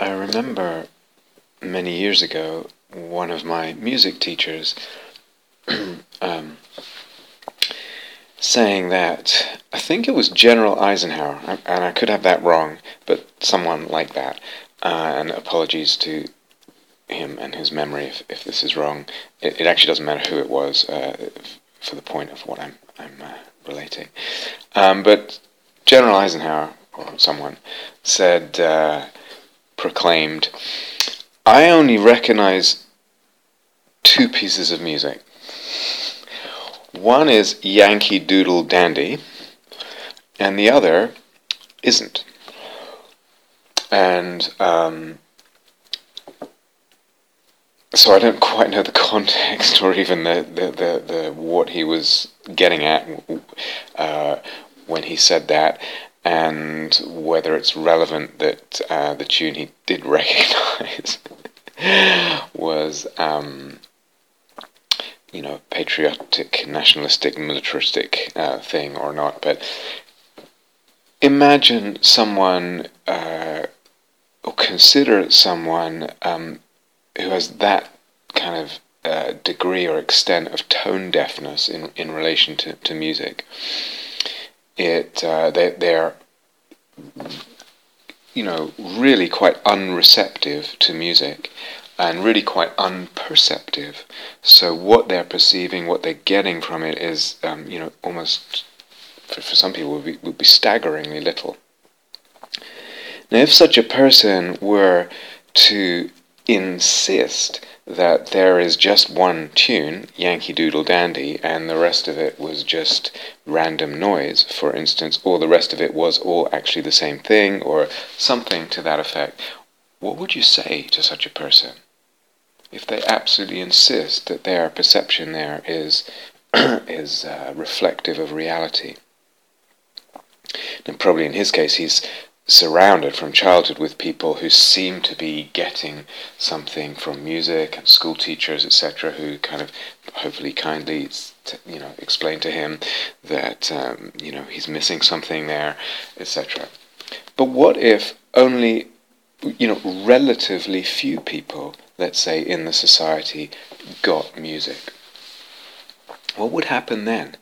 I remember many years ago one of my music teachers um, saying that I think it was General Eisenhower, and I could have that wrong, but someone like that. Uh, and apologies to him and his memory if, if this is wrong. It, it actually doesn't matter who it was uh, for the point of what I'm, I'm uh, relating. Um, but General Eisenhower, or someone, said, uh, proclaimed, I only recognize two pieces of music. One is Yankee Doodle Dandy, and the other isn't. And um, so I don't quite know the context or even the, the, the, the what he was getting at uh, when he said that, and whether it's relevant that uh, the tune he did recognize was, um, you know, patriotic, nationalistic, militaristic uh, thing or not. But imagine someone, uh, or consider someone um, who has that kind of uh, degree or extent of tone deafness in, in relation to, to music. It uh, they they're you know really quite unreceptive to music and really quite unperceptive. So what they're perceiving, what they're getting from it is um, you know almost for, for some people would be, would be staggeringly little. Now, if such a person were to insist that there is just one tune, Yankee Doodle Dandy, and the rest of it was just random noise, for instance, or the rest of it was all actually the same thing, or something to that effect, what would you say to such a person? If they absolutely insist that their perception there is, is uh, reflective of reality. And probably in his case, he's surrounded from childhood with people who seem to be getting something from music and school teachers, etc., who kind of hopefully kindly, you know, explain to him that um, you know he's missing something there, etc. But what if only you know relatively few people, let's say in the society, got music? What would happen then?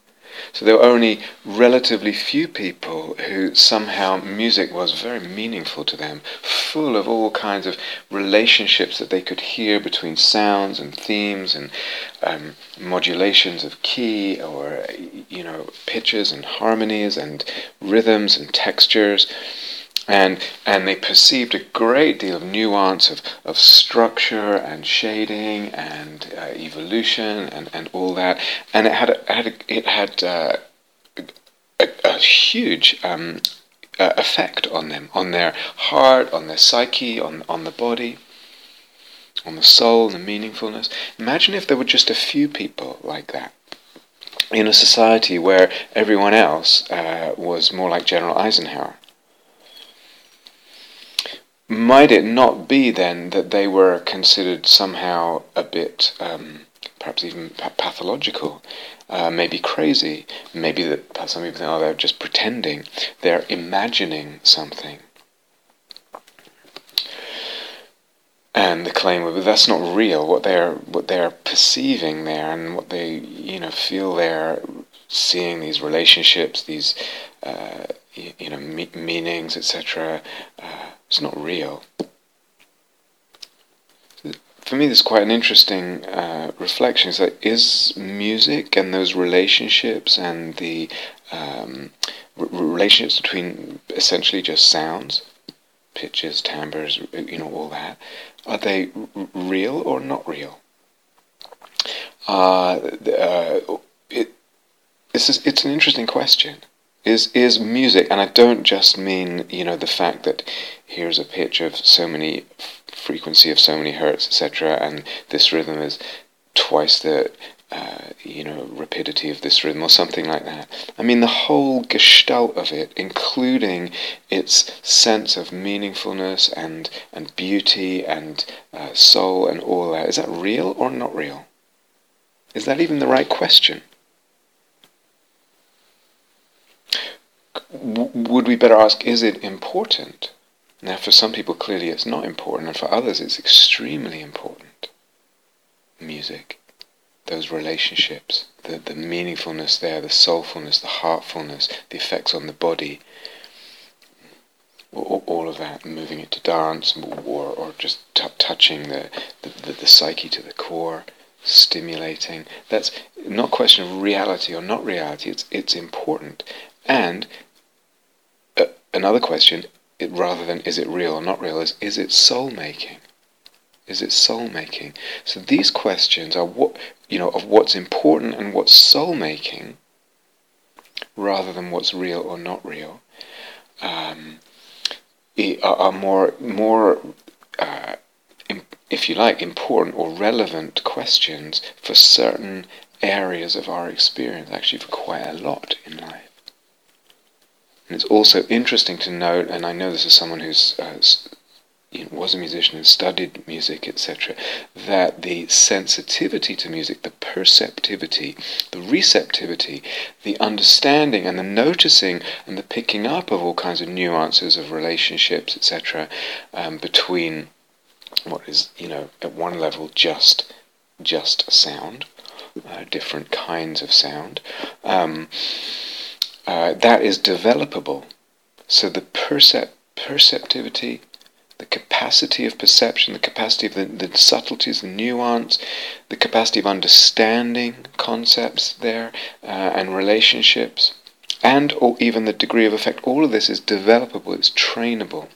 So there were only relatively few people who somehow music was very meaningful to them, full of all kinds of relationships that they could hear between sounds and themes and um, modulations of key or, you know, pitches and harmonies and rhythms and textures and and they perceived a great deal of nuance of, of structure and shading and uh, evolution and, and all that. And it had a, had a, it had uh, a, a, huge um, uh, effect on them on their heart on their psyche on on the body on the soul the meaningfulness. Imagine if there were just a few people like that in a society where everyone else uh, was more like General Eisenhower might it not be then that they were considered somehow a bit, um, perhaps even pathological, uh, maybe crazy, maybe that some people think, oh, they're just pretending, they're imagining something. And the claim of that's not real. What they're what they're perceiving there, and what they you know feel they're seeing these relationships, these uh, you, you, know me- meanings, etc. Uh, it's not real. For me, there's quite an interesting uh, reflection. Is that is music and those relationships and the um, relationships between essentially just sounds, pitches, timbres, you know, all that, are they real or not real? Uh, uh, it, it's, it's an interesting question is is music, and I don't just mean you know the fact that here's a pitch of so many frequency of so many hertz, etc., and this rhythm is twice the uh, you know rapidity of this rhythm or something like that. I mean the whole gestalt of it, including its sense of meaningfulness and and beauty and uh, soul and all that. Is that real or not real? Is that even the right question? would we better ask, is it important? Now, for some people, clearly it's not important, and for others, it's extremely important. Music, those relationships, the, the meaningfulness there, the soulfulness, the heartfulness, the effects on the body, all, all of that, moving it to dance, or, or just t- touching the, the, the, the psyche to the core, stimulating. That's not question of reality or not reality, it's, it's important. And uh, another question, it, rather than is it real or not real, is is it soul making? Is it soul making? So these questions are what you know of what's important and what's soul making, rather than what's real or not real. Um, are more more uh, if you like important or relevant questions for certain areas of our experience actually for quite a lot in life and it's also interesting to note and i know this is someone who's uh, was a musician and studied music, etc., that the sensitivity to music, the perceptivity, the receptivity, the understanding and the noticing and the picking up of all kinds of nuances of relationships, etc., um, between what is, you know, at one level just just sound, uh, different kinds of sound, um, uh, that is developable. So the percep- perceptivity the capacity of perception, the capacity of the, the subtleties, the nuance, the capacity of understanding concepts there uh, and relationships, and or even the degree of effect. All of this is developable, it's trainable.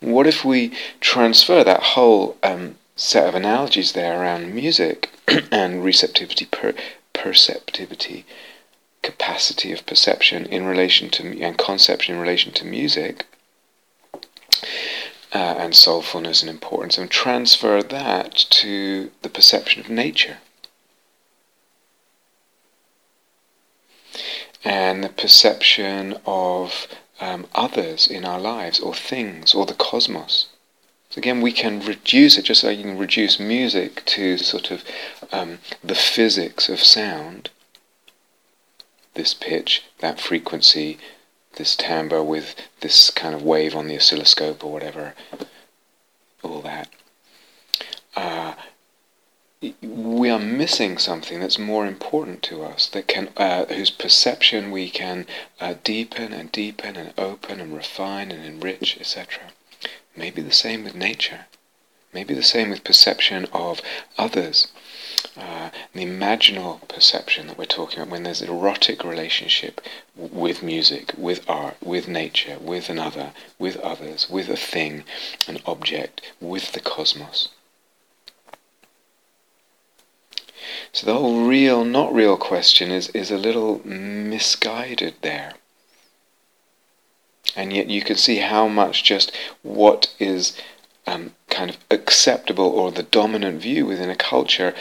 What if we transfer that whole um, set of analogies there around music and receptivity, per, perceptivity, capacity of perception in relation to and conception in relation to music uh, and soulfulness and importance, and transfer that to the perception of nature. And the perception of um, others in our lives, or things, or the cosmos. So again, we can reduce it just like you can reduce music to sort of um, the physics of sound. This pitch, that frequency, this timbre with this kind of wave on the oscilloscope or whatever, all that. Uh, we are missing something that's more important to us, that can, uh, whose perception we can uh, deepen and deepen and open and refine and enrich, etc. Maybe the same with nature. Maybe the same with perception of others uh, the imaginal perception that we're talking about when there's an erotic relationship with music, with art, with nature, with another, with others, with a thing, an object, with the cosmos. So the whole real, not real question is, is a little misguided there. And yet you can see how much just what is um, kind of acceptable or the dominant view within a culture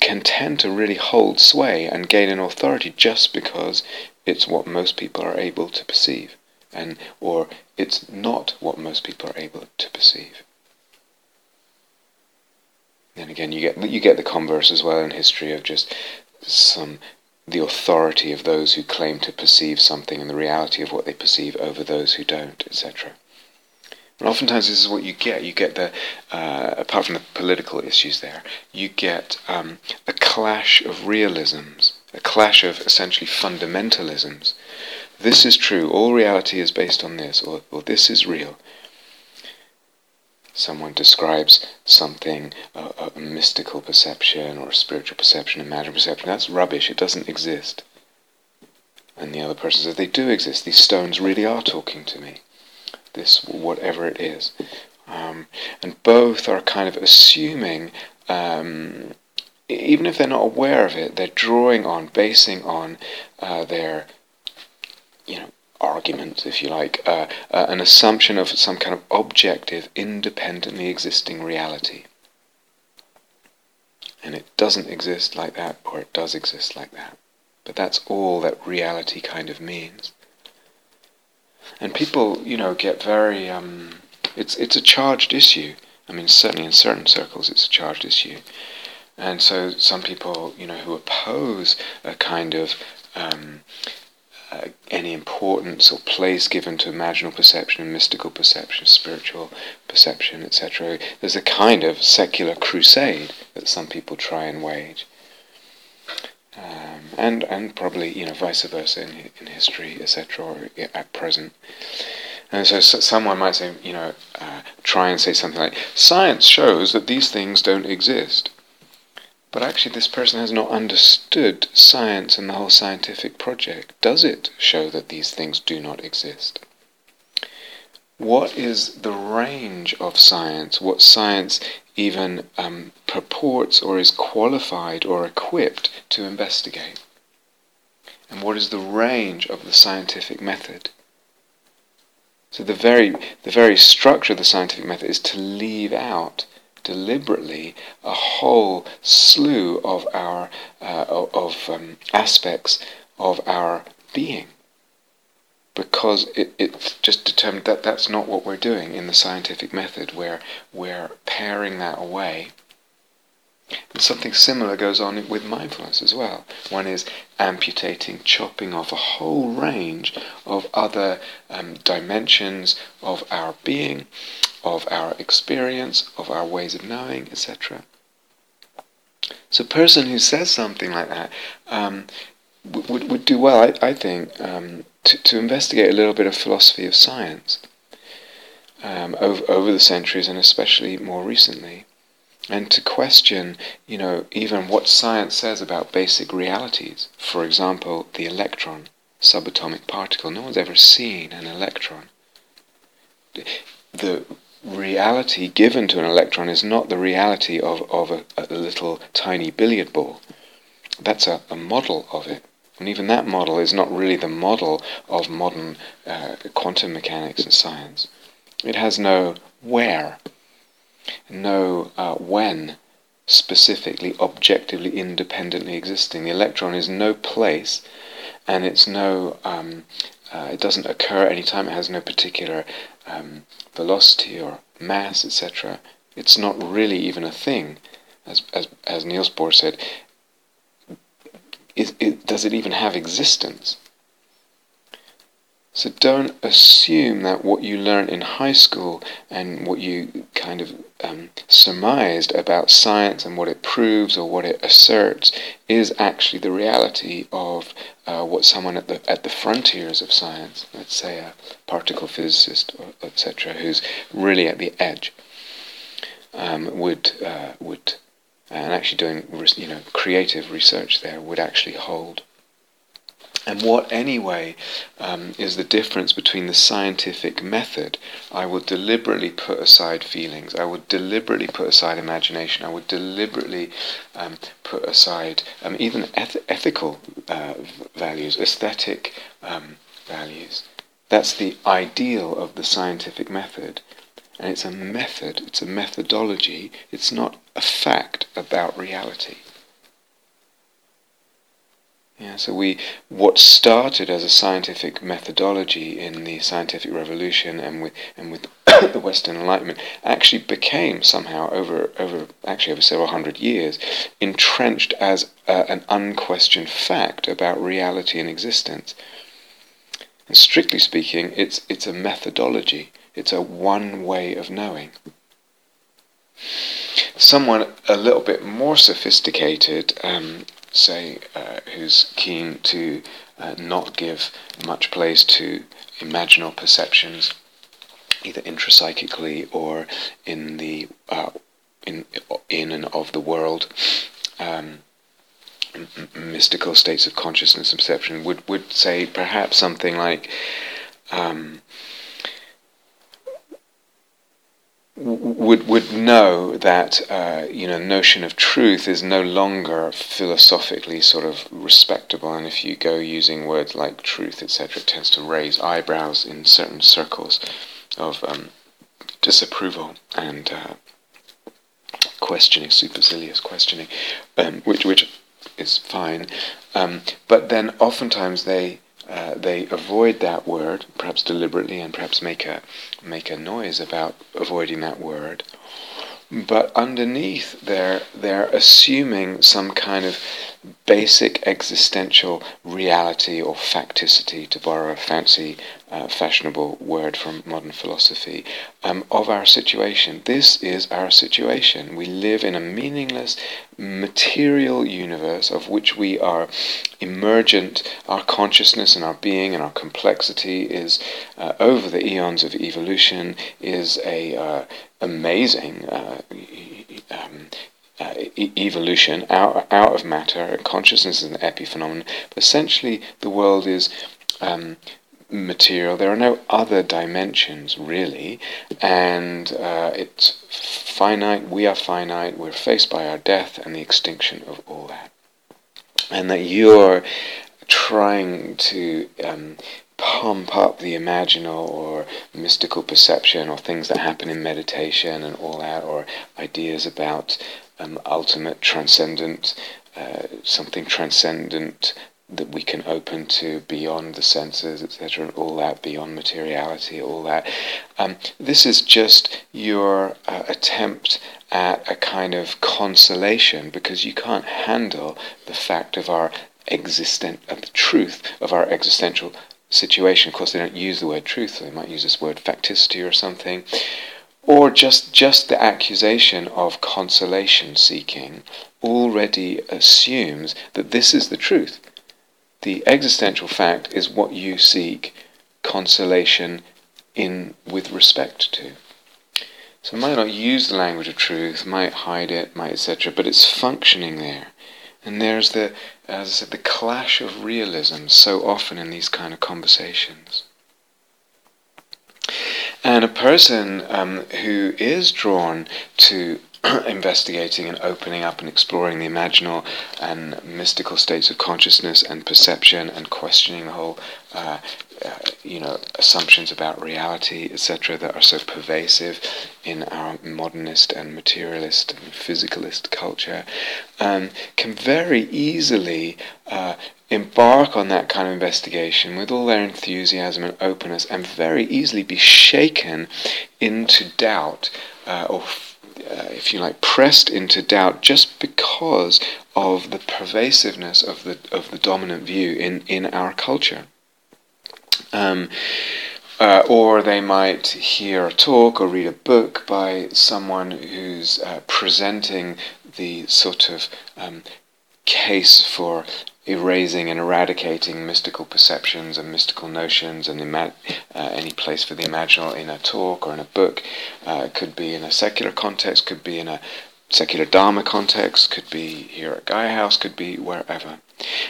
can tend to really hold sway and gain an authority just because it's what most people are able to perceive and or it's not what most people are able to perceive. And again you get you get the converse as well in history of just some the authority of those who claim to perceive something and the reality of what they perceive over those who don't etc and oftentimes this is what you get. You get the, uh, apart from the political issues there, you get um, a clash of realisms, a clash of essentially fundamentalisms. This is true, all reality is based on this, or, or this is real. Someone describes something, a, a mystical perception or a spiritual perception, a magical perception, that's rubbish, it doesn't exist. And the other person says, they do exist, these stones really are talking to me this whatever it is. Um, and both are kind of assuming, um, even if they're not aware of it, they're drawing on, basing on uh, their, you know, arguments, if you like, uh, uh, an assumption of some kind of objective, independently existing reality. And it doesn't exist like that, or it does exist like that. But that's all that reality kind of means and people, you know, get very. Um, it's it's a charged issue. I mean, certainly in certain circles, it's a charged issue, and so some people, you know, who oppose a kind of um, uh, any importance or place given to imaginal perception, and mystical perception, spiritual perception, etc. There's a kind of secular crusade that some people try and wage. Um, and and probably you know vice versa in, in history, etc., or at present. And so, so someone might say, you know, uh, try and say something like, "Science shows that these things don't exist." But actually, this person has not understood science and the whole scientific project. Does it show that these things do not exist? What is the range of science? What science even um, purports or is qualified or equipped to investigate? And what is the range of the scientific method? So the very the very structure of the scientific method is to leave out deliberately a whole slew of our uh, of um, aspects of our being because it, it's just determined that that's not what we're doing in the scientific method where we're paring that away something similar goes on with mindfulness as well. One is amputating, chopping off a whole range of other um, dimensions of our being, of our experience, of our ways of knowing, etc. So, a person who says something like that um, would, would do well, I, I think, um, to, to investigate a little bit of philosophy of science um, over, over the centuries and especially more recently and to question, you know, even what science says about basic realities. For example, the electron, subatomic particle. No one's ever seen an electron. The reality given to an electron is not the reality of, of a, a little tiny billiard ball. That's a, a model of it. And even that model is not really the model of modern uh, quantum mechanics and science. It has no where know uh, when specifically, objectively, independently existing. The electron is no place, and it's no. Um, uh, it doesn't occur at any time. It has no particular um, velocity or mass, etc. It's not really even a thing, as as as Niels Bohr said. Is, it, does it even have existence? So don't assume that what you learned in high school and what you kind of um, surmised about science and what it proves or what it asserts is actually the reality of uh, what someone at the at the frontiers of science, let's say a particle physicist, etc., who's really at the edge, um, would uh, would and actually doing you know creative research there would actually hold. And what, anyway, um, is the difference between the scientific method? I will deliberately put aside feelings. I would deliberately put aside imagination. I would deliberately um, put aside um, even eth- ethical uh, values, aesthetic um, values. That's the ideal of the scientific method. And it's a method, it's a methodology, it's not a fact about reality. Yeah, so we what started as a scientific methodology in the scientific revolution and with and with the Western Enlightenment actually became somehow over over actually over several hundred years entrenched as uh, an unquestioned fact about reality and existence. And strictly speaking, it's it's a methodology. It's a one way of knowing. Someone a little bit more sophisticated um, say, uh, who's keen to uh, not give much place to imaginal perceptions, either intrapsychically or in the uh, in in and of the world. Um, mystical states of consciousness and perception would would say perhaps something like um, would would know that uh, you know notion of truth is no longer philosophically sort of respectable, and if you go using words like truth, etc., it tends to raise eyebrows in certain circles of um, disapproval and uh, questioning, supercilious questioning, um, which which is fine, um, but then oftentimes they uh, they avoid that word, perhaps deliberately, and perhaps make a make a noise about avoiding that word, but underneath they're they're assuming some kind of basic existential reality or facticity, to borrow a fancy, uh, fashionable word from modern philosophy, um, of our situation. This is our situation. We live in a meaningless material universe of which we are emergent. Our consciousness and our being and our complexity is, uh, over the eons of evolution, is a uh, amazing uh, um, uh, e- evolution out, out of matter. Consciousness is an epiphenomenon. But essentially, the world is um, material. There are no other dimensions, really. And uh, it's finite. We are finite. We're faced by our death and the extinction of all that. And that you're trying to um, pump up the imaginal or mystical perception or things that happen in meditation and all that, or ideas about um, ultimate, transcendent, uh, something transcendent that we can open to beyond the senses, etc., and all that, beyond materiality, all that. Um, this is just your uh, attempt at a kind of consolation because you can't handle the fact of our existent, of the truth of our existential situation. Of course, they don't use the word truth, so they might use this word facticity or something or just, just the accusation of consolation seeking already assumes that this is the truth. The existential fact is what you seek consolation in with respect to. So might not use the language of truth, might hide it, might etc., but it's functioning there. And there's the, as I said, the clash of realism so often in these kind of conversations. And a person um, who is drawn to investigating and opening up and exploring the imaginal and mystical states of consciousness and perception and questioning the whole, uh, uh, you know, assumptions about reality, etc., that are so pervasive in our modernist and materialist and physicalist culture, um, can very easily uh, embark on that kind of investigation with all their enthusiasm and openness and very easily be shaken into doubt uh, or uh, if you like pressed into doubt just because of the pervasiveness of the of the dominant view in in our culture. Um, uh, or they might hear a talk or read a book by someone who's uh, presenting the sort of um, case for erasing and eradicating mystical perceptions and mystical notions and ima- uh, any place for the imaginal in a talk or in a book. Uh, could be in a secular context, could be in a secular Dharma context, could be here at Gaia House, could be wherever.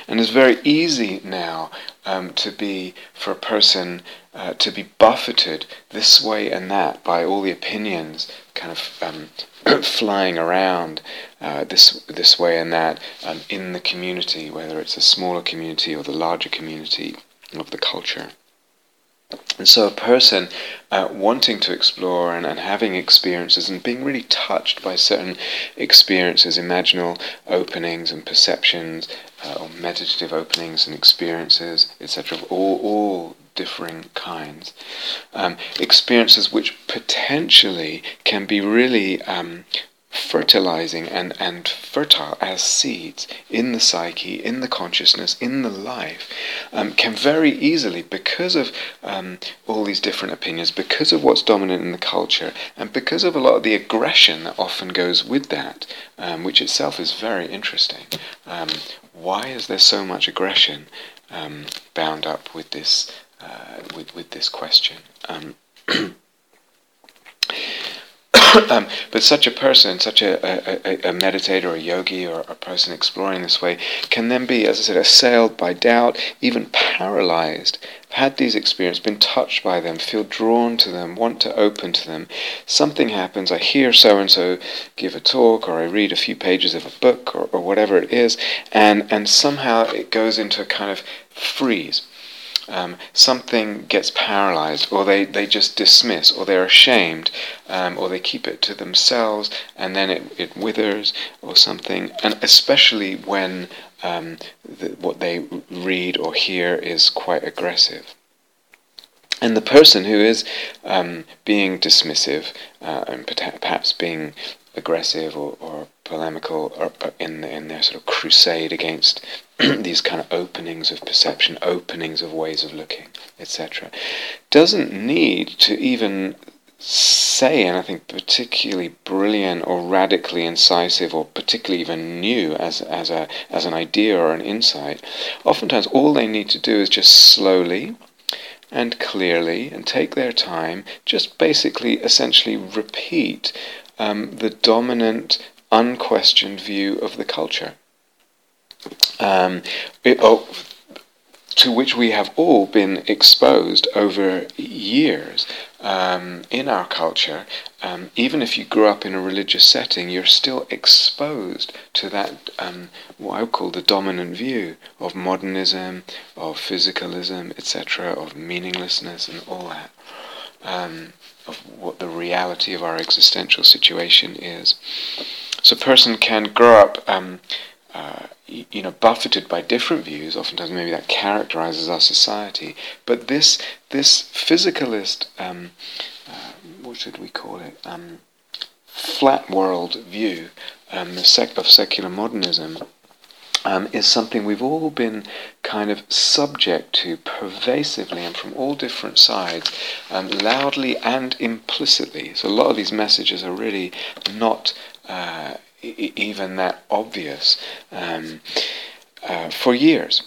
And it's very easy now um, to be, for a person, uh, to be buffeted this way and that by all the opinions kind of um, flying around uh, this this way and that um, in the community, whether it's a smaller community or the larger community of the culture. And so, a person uh, wanting to explore and, and having experiences and being really touched by certain experiences, imaginal openings and perceptions, uh, or meditative openings and experiences, etc., all, all differing kinds, um, experiences which potentially can be really um, fertilizing and, and fertile as seeds in the psyche, in the consciousness, in the life, um, can very easily, because of um, all these different opinions, because of what's dominant in the culture, and because of a lot of the aggression that often goes with that, um, which itself is very interesting. Um, why is there so much aggression um, bound up with this uh, with with this question? Um, um, but such a person, such a, a, a, meditator a yogi or a person exploring this way, can then be, as I said, assailed by doubt, even paralyzed. Had these experiences, been touched by them, feel drawn to them, want to open to them. Something happens, I hear so and so give a talk, or I read a few pages of a book, or, or whatever it is, and, and somehow it goes into a kind of freeze um, something gets paralyzed, or they, they just dismiss, or they're ashamed, um, or they keep it to themselves, and then it, it withers, or something. And especially when um, the, what they read or hear is quite aggressive. And the person who is um, being dismissive uh, and perhaps being aggressive or, or polemical or, or in in their sort of crusade against these kind of openings of perception, openings of ways of looking, etc., doesn't need to even say anything particularly brilliant or radically incisive or particularly even new as, as, a, as an idea or an insight. Oftentimes, all they need to do is just slowly and clearly and take their time, just basically, essentially repeat um, the dominant, unquestioned view of the culture. Um, it, oh, to which we have all been exposed over years um, in our culture. Um, even if you grew up in a religious setting, you're still exposed to that, um, what I would call the dominant view of modernism, of physicalism, etc., of meaninglessness, and all that. Um, of what the reality of our existential situation is. So a person can grow up um, uh, you know, buffeted by different views. Oftentimes, maybe that characterizes our society. But this this physicalist, um, uh, what should we call it? Um, flat world view um, sec- of secular modernism um, is something we've all been kind of subject to pervasively and from all different sides, um, loudly and implicitly. So a lot of these messages are really not uh, even that obvious um, uh, for years.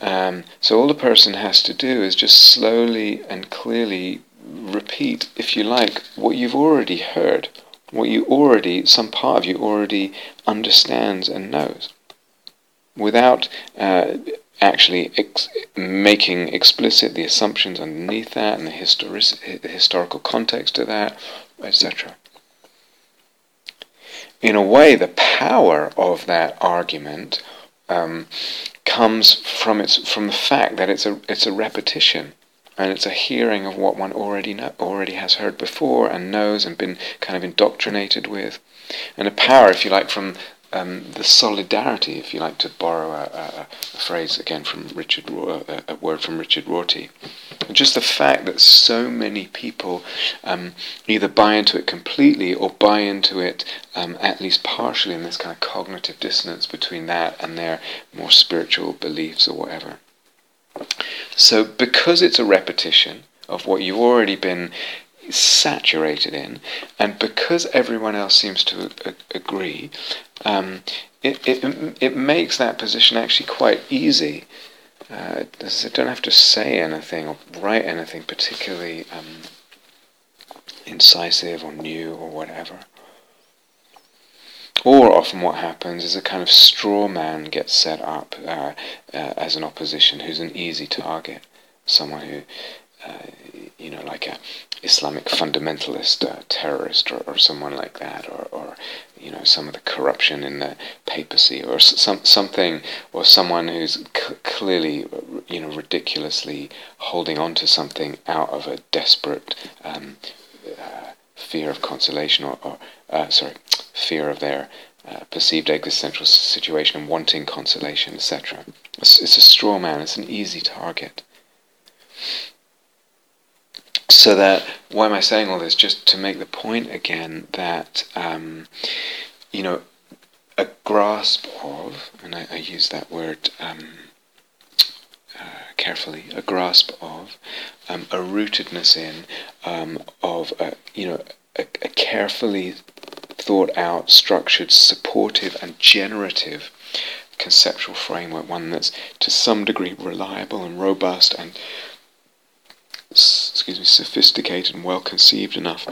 Um, so all the person has to do is just slowly and clearly repeat, if you like, what you've already heard, what you already, some part of you already understands and knows, without uh, actually ex- making explicit the assumptions underneath that and the, histori- the historical context of that, etc in a way, the power of that argument um, comes from its from the fact that it's a it's a repetition and it's a hearing of what one already know, already has heard before and knows and been kind of indoctrinated with, and a power, if you like, from um, the solidarity, if you like to borrow a, a, a phrase again from Richard, a, a, word from Richard Rorty, just the fact that so many people um, either buy into it completely or buy into it um, at least partially in this kind of cognitive dissonance between that and their more spiritual beliefs or whatever. So, because it's a repetition of what you've already been saturated in, and because everyone else seems to a- agree, um, it, it, it makes that position actually quite easy. Uh, I don't have to say anything or write anything particularly um, incisive or new or whatever. Or often what happens is a kind of straw man gets set up uh, uh, as an opposition who's an easy target. Someone who, uh, you know, like a Islamic fundamentalist uh, terrorist or, or someone like that, or, or you know some of the corruption in the papacy, or some something, or someone who's clearly you know ridiculously holding on to something out of a desperate um, uh, fear of consolation, or, or uh, sorry, fear of their uh, perceived existential situation and wanting consolation, etc. It's, it's a straw man. It's an easy target. So that, why am I saying all this? Just to make the point again that, um, you know, a grasp of, and I, I use that word um, uh, carefully, a grasp of, um, a rootedness in, um, of, a, you know, a, a carefully thought out, structured, supportive, and generative conceptual framework, one that's to some degree reliable and robust and excuse me, sophisticated and well conceived enough.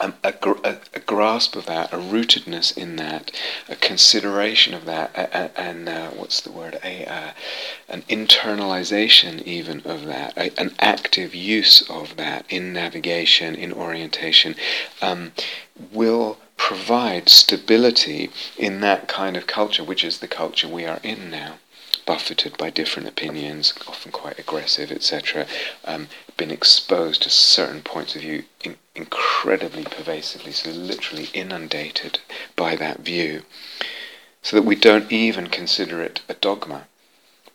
Um, a, a, a, grasp of that, a rootedness in that, a consideration of that, and uh, what's the word? A uh, an internalization even of that, an active use of that in navigation, in orientation, um, will provide stability in that kind of culture, which is the culture we are in now buffeted by different opinions, often quite aggressive, etc., um, been exposed to certain points of view in, incredibly pervasively, so literally inundated by that view, so that we don't even consider it a dogma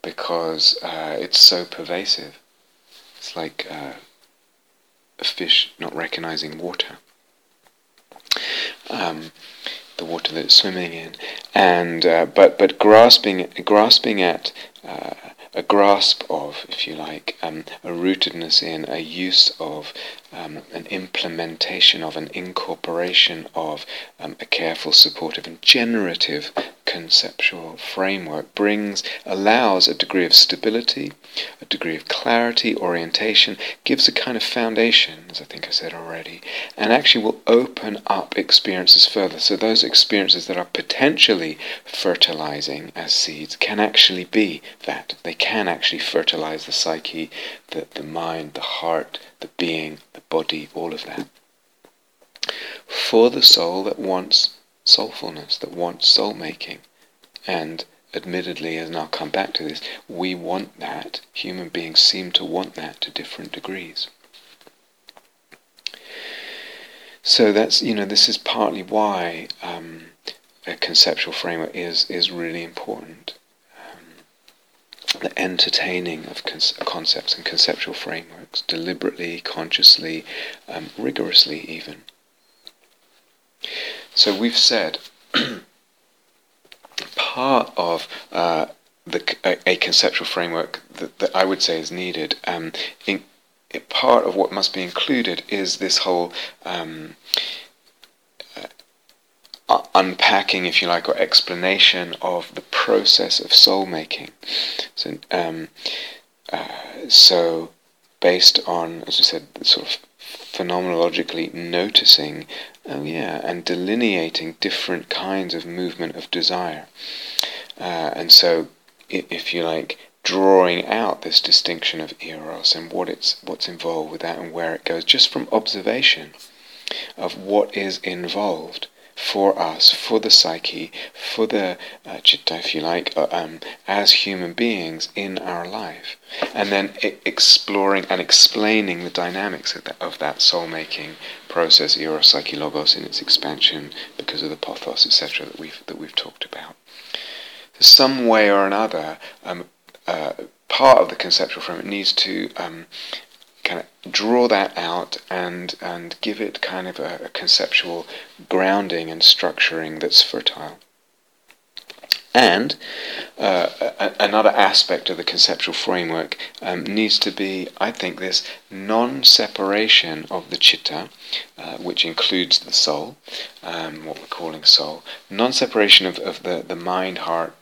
because uh, it's so pervasive. It's like uh, a fish not recognizing water. um, the water that it's swimming in, and uh, but but grasping grasping at uh, a grasp of, if you like, um, a rootedness in, a use of, um, an implementation of, an incorporation of um, a careful, supportive, and generative conceptual framework brings, allows a degree of stability, a degree of clarity, orientation, gives a kind of foundation, as I think I said already, and actually will open up experiences further. So those experiences that are potentially fertilizing as seeds can actually be that. They can actually fertilize the psyche, the, the mind, the heart, the being, the body, all of that. For the soul that wants soulfulness, that wants soul making. And admittedly, and I'll come back to this, we want that. Human beings seem to want that to different degrees. So that's, you know, this is partly why um, a conceptual framework is, is really important. Um, the entertaining of con- concepts and conceptual frameworks, deliberately, consciously, um, rigorously even. So we've said part of uh, the, a, a, conceptual framework that, that, I would say is needed. Um, in, part of what must be included is this whole um, uh, unpacking, if you like, or explanation of the process of soul making. So, um, uh, so based on, as I said, sort of phenomenologically noticing, oh yeah, and delineating different kinds of movement of desire. Uh, and so, if you like, drawing out this distinction of eros and what it's what's involved with that and where it goes, just from observation of what is involved for us, for the psyche, for the uh, chitta, if you like, uh, um, as human beings in our life. And then I- exploring and explaining the dynamics of that, of that soul making process, eros, psyche, logos, in its expansion because of the pothos, etc., that we've, that we've talked about. Some way or another, um, uh, part of the conceptual framework needs to um, kind of draw that out and and give it kind of a, a conceptual grounding and structuring that's fertile. And uh, a, another aspect of the conceptual framework um, needs to be, I think, this non separation of the chitta, uh, which includes the soul, um, what we're calling soul, non separation of, of the, the mind, heart,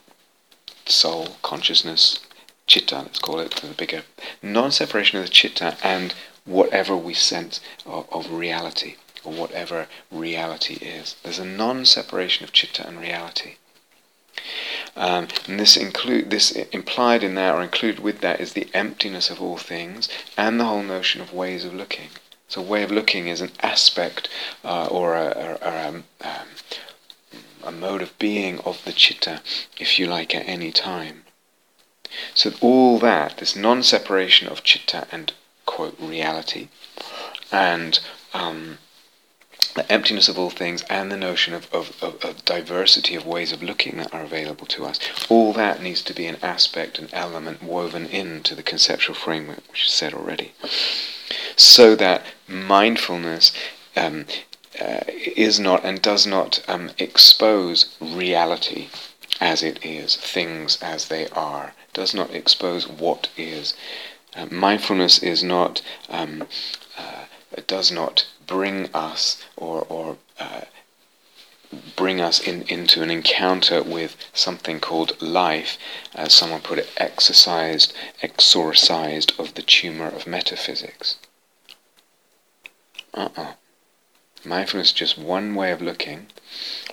soul, consciousness, chitta, let's call it the bigger non-separation of the chitta and whatever we sense of, of reality or whatever reality is. There's a non-separation of chitta and reality. Um, and this include this implied in that or included with that is the emptiness of all things and the whole notion of ways of looking. So, way of looking is an aspect uh, or, a, a, um, um, a mode of being of the chitta, if you like, at any time. So all that, this non-separation of chitta and quote reality, and um, the emptiness of all things, and the notion of, of, of, of, diversity of ways of looking that are available to us, all that needs to be an aspect, an element woven into the conceptual framework, which is said already, so that mindfulness. Um, uh, is not and does not um, expose reality as it is, things as they are, does not expose what is. Uh, mindfulness is not, um, uh, does not bring us or, or uh, bring us in, into an encounter with something called life, as someone put it, exercised, exorcised of the tumor of metaphysics. Uh-uh. Mindfulness is just one way of looking,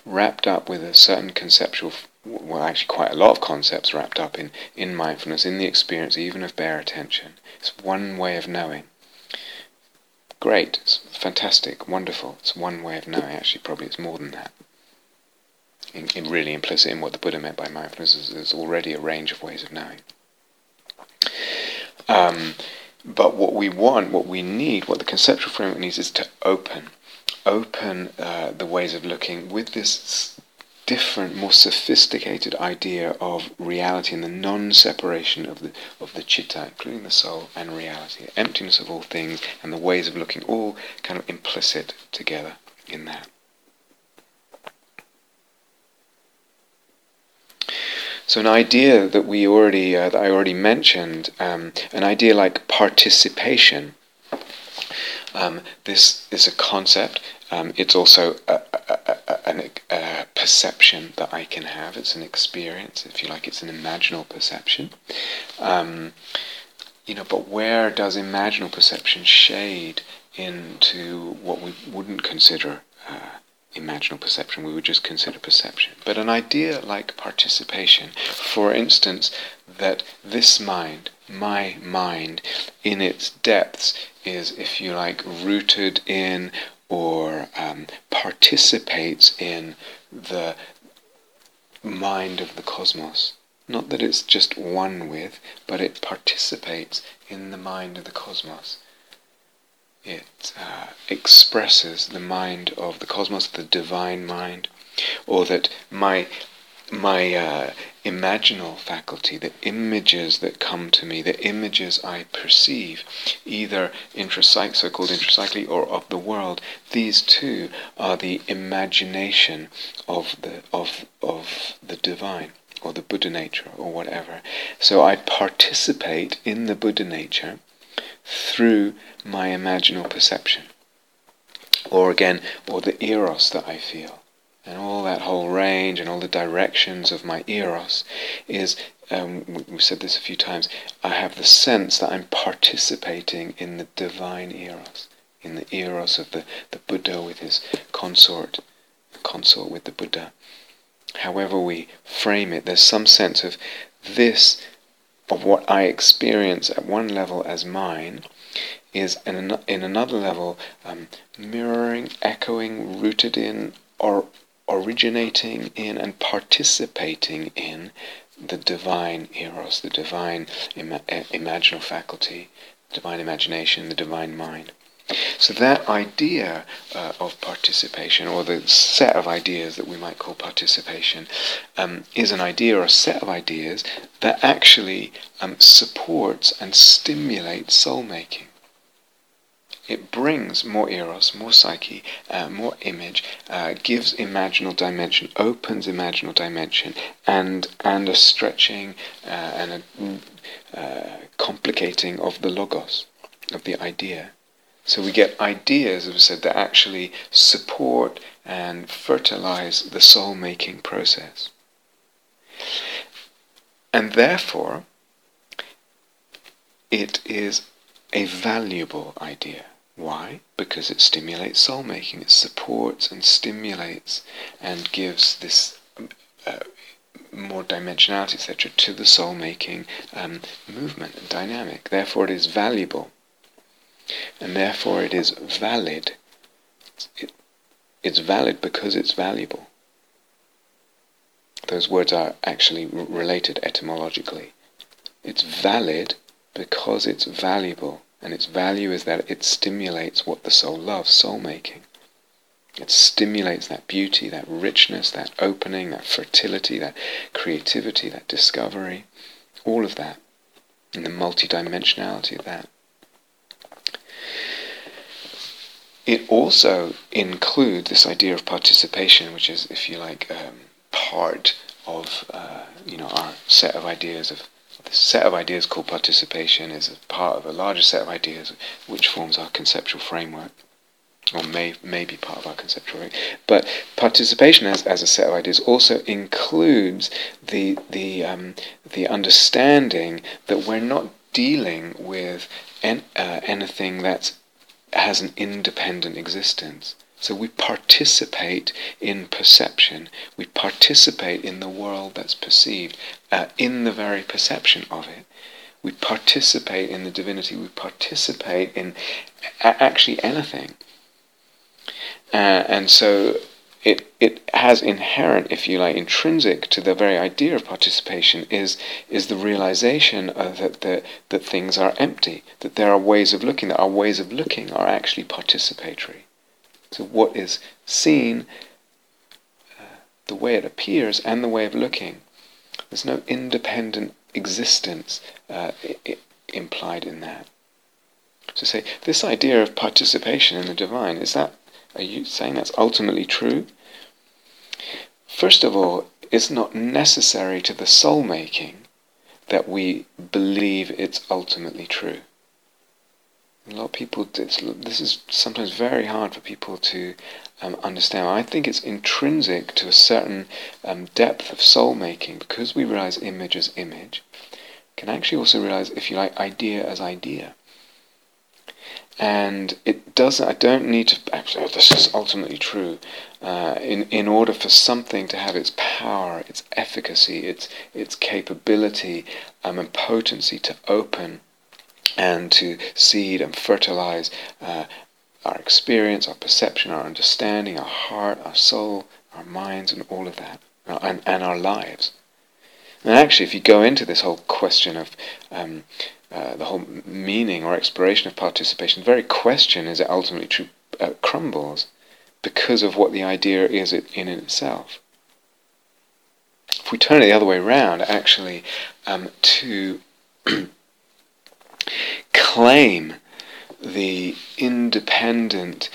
wrapped up with a certain conceptual well, actually quite a lot of concepts wrapped up in, in mindfulness, in the experience even of bare attention. It's one way of knowing. Great, it's fantastic, wonderful. It's one way of knowing. Actually, probably it's more than that. In, in really implicit in what the Buddha meant by mindfulness is there's already a range of ways of knowing. Um, but what we want, what we need, what the conceptual framework needs is to open, open uh, the ways of looking with this different, more sophisticated idea of reality and the non-separation of the of the chitta, including the soul and reality, emptiness of all things, and the ways of looking, all kind of implicit together in that. So an idea that we already uh, that I already mentioned, um, an idea like participation. Um, this is a concept. Um, it's also a, a, a, perception that I can have. It's an experience, if you like. It's an imaginal perception. Um, you know, but where does imaginal perception shade into what we wouldn't consider uh, imaginal perception? We would just consider perception. But an idea like participation, for instance, that this mind, my mind, in its depths, is, if you like, rooted in or um, participates in the mind of the cosmos. Not that it's just one with, but it participates in the mind of the cosmos. It uh, expresses the mind of the cosmos, the divine mind, or that my my uh, imaginal faculty, the images that come to me, the images I perceive, either intrapsych, so-called intrapsychically, or of the world, these too are the imagination of the of of the divine or the Buddha nature or whatever. So I participate in the Buddha nature through my imaginal perception. Or again, or the eros that I feel. And all that whole range and all the directions of my eros is, um, we've said this a few times, I have the sense that I'm participating in the divine eros, in the eros of the, the Buddha with his consort, consort with the Buddha. However we frame it, there's some sense of this, of what I experience at one level as mine, is in, an, in another level um, mirroring, echoing, rooted in, or originating in and participating in the divine eros, the divine ima- imaginal faculty, the divine imagination, the divine mind. So that idea uh, of participation, or the set of ideas that we might call participation, um, is an idea or a set of ideas that actually um, supports and stimulates soul making. It brings more eros, more psyche, uh, more image, uh, gives imaginal dimension, opens imaginal dimension, and and a stretching uh, and a uh, complicating of the logos, of the idea. So we get ideas, as we said, that actually support and fertilize the soul making process. And therefore, it is a valuable idea. Why? Because it stimulates soul making, it supports and stimulates and gives this uh, more dimensionality, etc., to the soul making um, movement and dynamic. Therefore, it is valuable and therefore it is valid. It, it's valid because it's valuable. Those words are actually related etymologically. It's valid because it's valuable, and its value is that it stimulates what the soul loves, soul making. It stimulates that beauty, that richness, that opening, that fertility, that creativity, that discovery, all of that, and the multidimensionality of that. It also includes this idea of participation, which is, if you like, um, part of uh, you know our set of ideas of this set of ideas called participation is a part of a larger set of ideas which forms our conceptual framework or may, may be part of our conceptual framework. But participation as, as a set of ideas also includes the the um, the understanding that we're not dealing with en- uh, anything that has an independent existence. So we participate in perception. We participate in the world that's perceived, uh, in the very perception of it. We participate in the divinity. We participate in a- actually anything. Uh, and so it, it has inherent, if you like, intrinsic to the very idea of participation is is the realization that the, that things are empty, that there are ways of looking, that our ways of looking are actually participatory. So what is seen, uh, the way it appears, and the way of looking, there's no independent existence uh, I- implied in that. So say this idea of participation in the divine is that are you saying that's ultimately true? First of all, it's not necessary to the soul making that we believe it's ultimately true. A lot of people, this is sometimes very hard for people to um, understand. I think it's intrinsic to a certain um, depth of soul making because we realize image as image, can actually also realize, if you like, idea as idea. And it doesn't, I don't need to, actually, oh, this is ultimately true. Uh, in, in order for something to have its power, its efficacy, its, its capability um, and potency to open and to seed and fertilize uh, our experience, our perception, our understanding, our heart, our soul, our minds, and all of that, uh, and, and our lives. And actually, if you go into this whole question of um, uh, the whole meaning or exploration of participation, the very question is it ultimately true uh, crumbles because of what the idea is in itself. If we turn it the other way around, actually, um, to claim the independent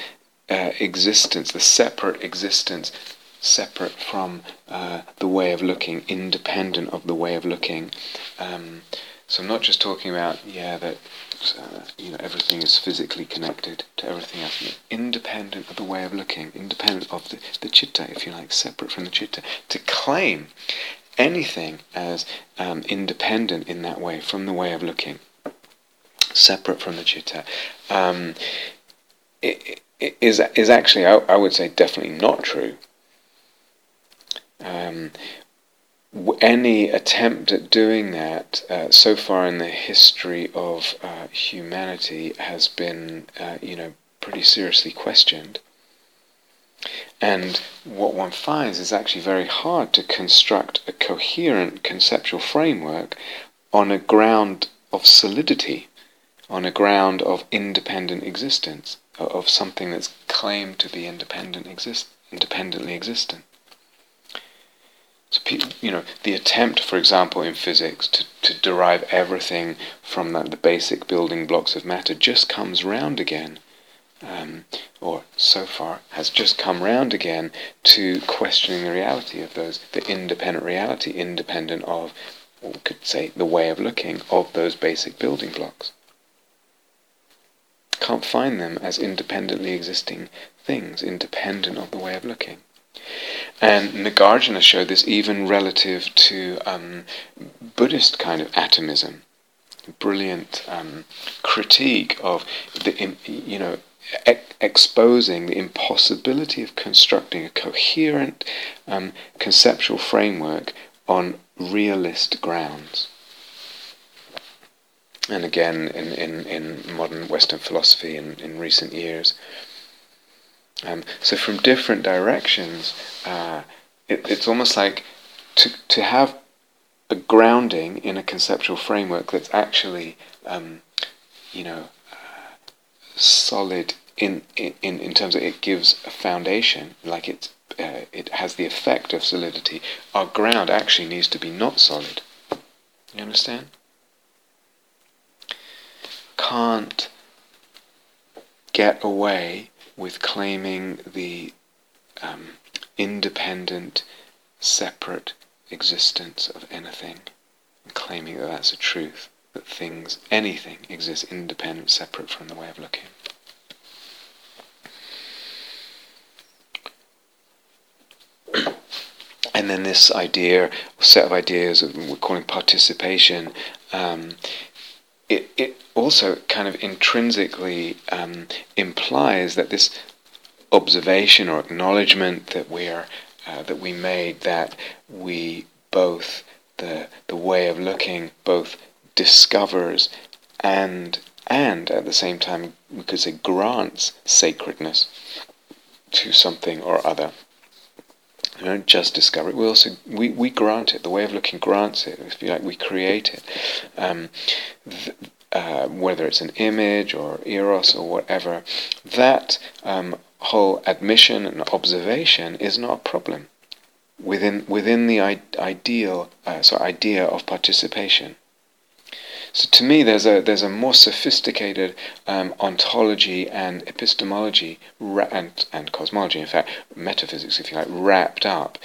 uh, existence, the separate existence, separate from uh, the way of looking, independent of the way of looking. Um, so I'm not just talking about, yeah, that uh, you know everything is physically connected to everything else, independent of the way of looking, independent of the, the chitta, if you like, separate from the chitta. To claim anything as um, independent in that way from the way of looking separate from the chitta, um, is actually I, I, would say definitely not true. Um, any attempt at doing that uh, so far in the history of uh, humanity has been, uh, you know, pretty seriously questioned. And what one finds is actually very hard to construct a coherent conceptual framework on a ground of solidity on a ground of independent existence, of something that's claimed to be independent exist, independently existent. So, you know, the attempt, for example, in physics to, to derive everything from the, the basic building blocks of matter just comes round again, um, or so far has just come round again to questioning the reality of those, the independent reality, independent of, or we could say, the way of looking of those basic building blocks can't find them as independently existing things, independent of the way of looking. And Nagarjuna showed this even relative to um, Buddhist kind of atomism. Brilliant um, critique of the, you know, exposing the impossibility of constructing a coherent um, conceptual framework on realist grounds and again in, in, in modern Western philosophy in, in recent years. Um, so from different directions, uh, it, it's almost like to, to have a grounding in a conceptual framework that's actually, um, you know, uh, solid in, in, in terms of it gives a foundation, like it, uh, it has the effect of solidity. Our ground actually needs to be not solid. You understand? Can't get away with claiming the um, independent, separate existence of anything, and claiming that that's a truth, that things, anything, exists independent, separate from the way of looking. and then this idea, set of ideas, we're calling participation, um, it, it also kind of intrinsically um, implies that this observation or acknowledgement that we are uh, that we made that we both the the way of looking both discovers and and at the same time we could say grants sacredness to something or other. We don't just discover it. We also we, we grant it. The way of looking grants it. If you like, we create it. Um, th- uh, whether it's an image or eros or whatever, that um, whole admission and observation is not a problem within within the I- ideal uh, so idea of participation. So to me, there's a there's a more sophisticated um, ontology and epistemology ra- and and cosmology, in fact, metaphysics, if you like, wrapped up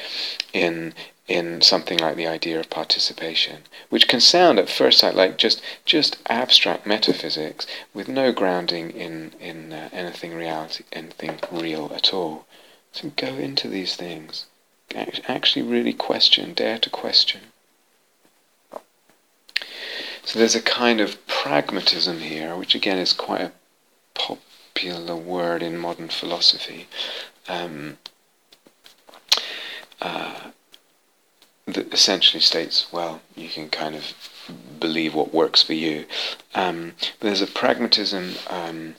in in something like the idea of participation, which can sound at first sight like just just abstract metaphysics with no grounding in in uh, anything reality, anything real at all. So go into these things, actually really question, dare to question. So there's a kind of pragmatism here, which again is quite a popular word in modern philosophy. Um, uh, that essentially states, well, you can kind of believe what works for you. Um, there's a pragmatism um,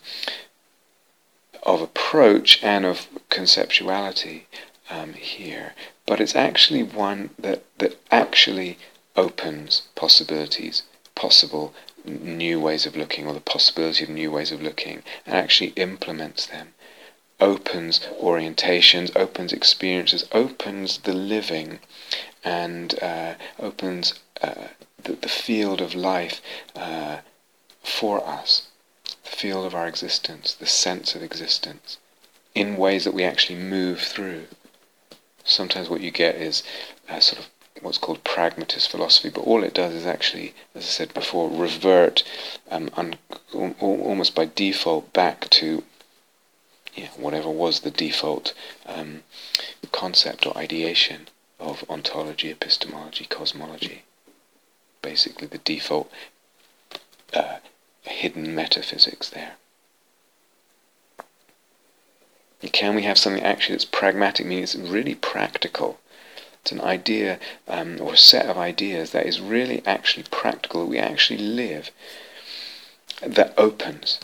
of approach and of conceptuality um, here, but it's actually one that, that actually opens possibilities, possible new ways of looking, or the possibility of new ways of looking, and actually implements them opens orientations, opens experiences, opens the living, and uh, opens uh, the, the, field of life uh, for us, the field of our existence, the sense of existence, in ways that we actually move through. Sometimes what you get is a sort of what's called pragmatist philosophy, but all it does is actually, as I said before, revert um, un- almost by default back to yeah, whatever was the default um, concept or ideation of ontology, epistemology, cosmology. Basically, the default uh, hidden metaphysics there. Can we have something actually that's pragmatic, meaning it's really practical? An idea um, or a set of ideas that is really actually practical, that we actually live, that opens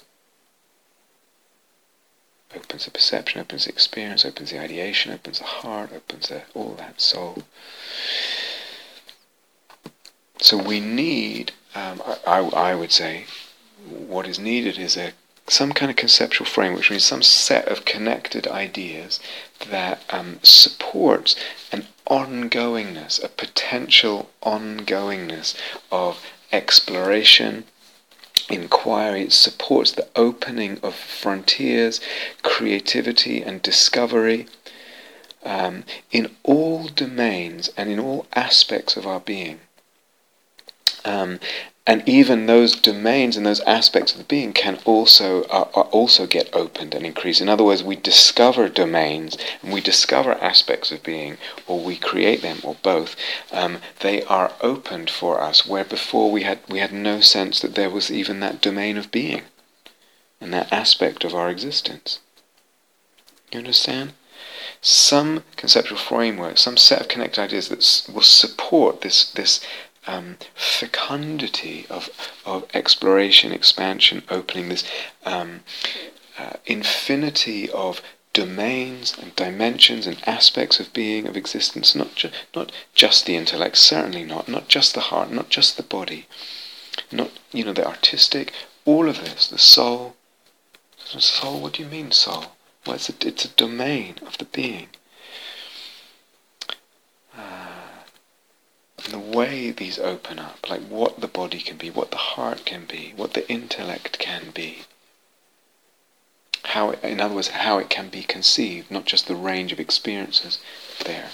opens the perception, opens the experience, opens the ideation, opens the heart, opens the, all that soul. So we need, um, I, I would say, what is needed is a some kind of conceptual frame, which means some set of connected ideas that um, supports an ongoingness, a potential ongoingness of exploration, inquiry, it supports the opening of frontiers, creativity, and discovery um, in all domains and in all aspects of our being. Um, and even those domains and those aspects of the being can also are also get opened and increased. In other words, we discover domains and we discover aspects of being, or we create them, or both. Um, they are opened for us where before we had we had no sense that there was even that domain of being, and that aspect of our existence. You understand? Some conceptual framework, some set of connected ideas that will support this this um, fecundity of, of exploration, expansion, opening, this um, uh, infinity of domains and dimensions and aspects of being, of existence, not, ju- not just the intellect, certainly not, not just the heart, not just the body, not, you know, the artistic, all of this, the soul. Soul, what do you mean soul? Well, it's a, it's a domain of the being. The way these open up, like what the body can be, what the heart can be, what the intellect can be. How, it, in other words, how it can be conceived, not just the range of experiences there.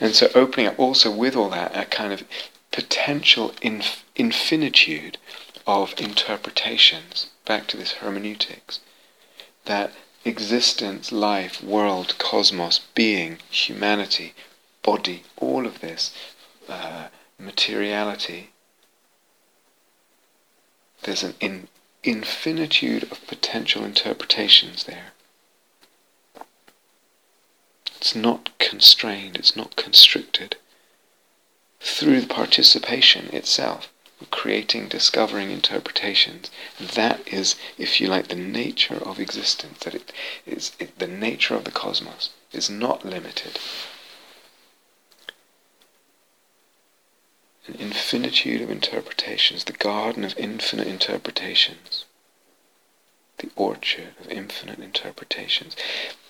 And so opening up also with all that a kind of potential inf- infinitude of interpretations, back to this hermeneutics, that existence, life, world, cosmos, being, humanity, body, all of this, uh, materiality. There's an in, infinitude of potential interpretations there. It's not constrained, it's not constricted. Through the participation itself, creating, discovering interpretations, that is, if you like, the nature of existence, that it is it, the nature of the cosmos is not limited an infinitude of interpretations, the garden of infinite interpretations, the orchard of infinite interpretations.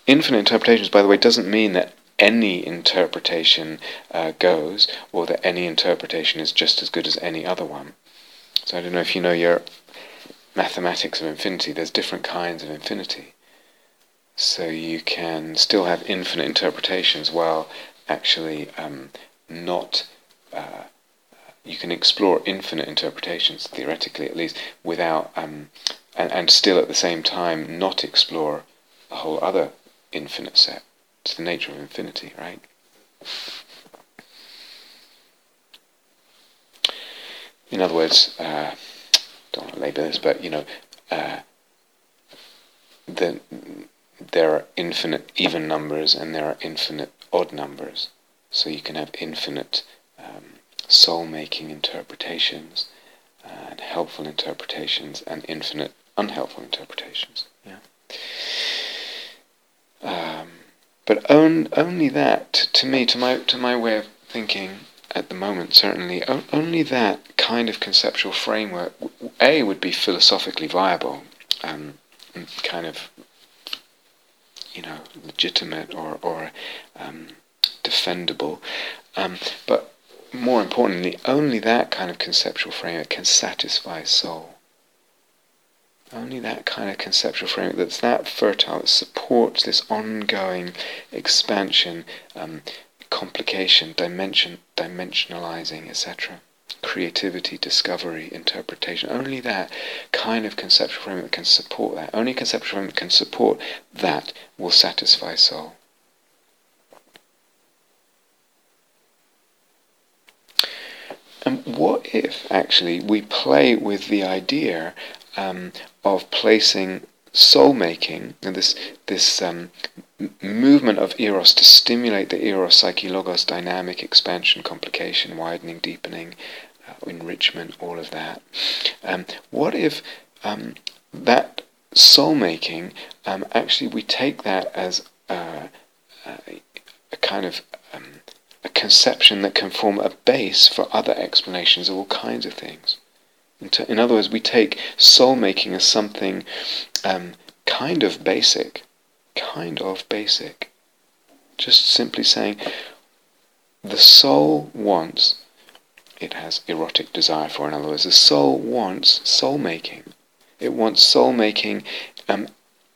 Infinite interpretations, by the way, doesn't mean that any interpretation uh, goes, or that any interpretation is just as good as any other one. So I don't know if you know your mathematics of infinity, there's different kinds of infinity. So you can still have infinite interpretations while actually um, not. Uh, you can explore infinite interpretations, theoretically at least, without um, and, and still at the same time not explore a whole other infinite set. It's the nature of infinity, right? In other words, uh, don't want to labour this, but you know, uh, the, there are infinite even numbers and there are infinite odd numbers. So you can have infinite um, soul-making interpretations and helpful interpretations and infinite unhelpful interpretations. Yeah. Um, but on, only that, to me, to my to my way of thinking at the moment, certainly, only that kind of conceptual framework, a would be philosophically viable, um, kind of, you know, legitimate or or um, defendable, um, but more importantly, only that kind of conceptual framework can satisfy soul. Only that kind of conceptual framework that's that fertile, that supports this ongoing expansion, um, complication, dimension, dimensionalizing, etc. Creativity, discovery, interpretation. Only that kind of conceptual framework can support that. Only conceptual framework can support that will satisfy soul. And what if actually we play with the idea um, of placing soul making and this this um, movement of eros to stimulate the eros psyche logos dynamic expansion complication widening deepening uh, enrichment all of that. Um, what if um, that soul making um, actually we take that as uh, a, a, kind of um, a conception that can form a base for other explanations of all kinds of things in other words, we take soul making as something um, kind of basic, kind of basic. Just simply saying, the soul wants, it has erotic desire for, in other words, the soul wants soul making. It wants soul making, um,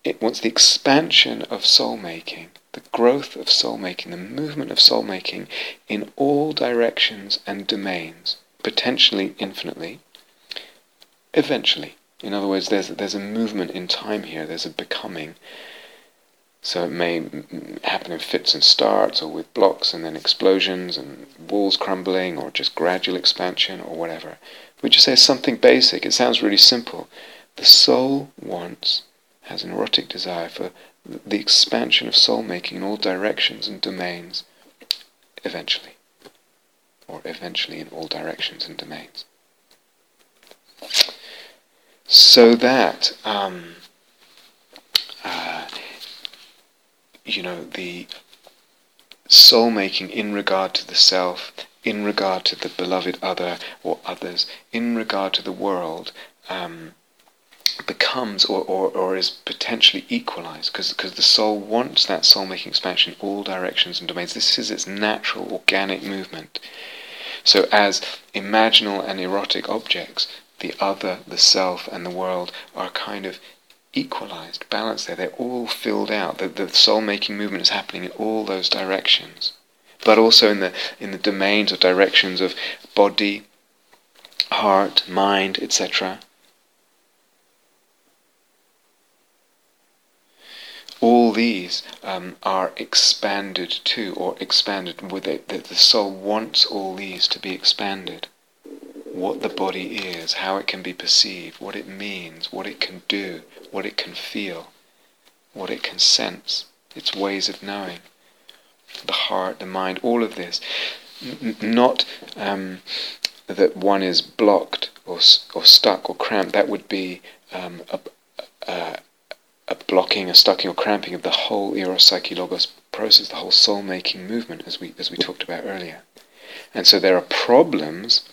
it wants the expansion of soul making, the growth of soul making, the movement of soul making in all directions and domains, potentially infinitely, Eventually. In other words, there's, there's a movement in time here, there's a becoming. So it may happen in fits and starts, or with blocks and then explosions and walls crumbling, or just gradual expansion, or whatever. We just say something basic. It sounds really simple. The soul wants, has an erotic desire for the expansion of soul making in all directions and domains, eventually. Or eventually in all directions and domains so that um, uh, you know the soul making in regard to the self, in regard to the beloved other or others, in regard to the world, um, becomes or, or, or is potentially equalized because the soul wants that soul making expansion in all directions and domains. This is its natural organic movement. So, as imaginal and erotic objects, the other, the self, and the world are kind of equalized, balanced there. They're all filled out. The, the soul-making movement is happening in all those directions, but also in the in the domains or directions of body, heart, mind, etc. All these um, are expanded to or expanded with it. The, the soul wants all these to be expanded what the body is, how it can be perceived, what it means, what it can do, what it can feel, what it can sense, its ways of knowing, the heart, the mind, all of this. N- not um, that one is blocked or, or stuck or cramped, that would be um, a, a, blocking, a stucking or cramping of the whole eros psyche logos process, the whole soul making movement, as we, as we talked about earlier. And so there are problems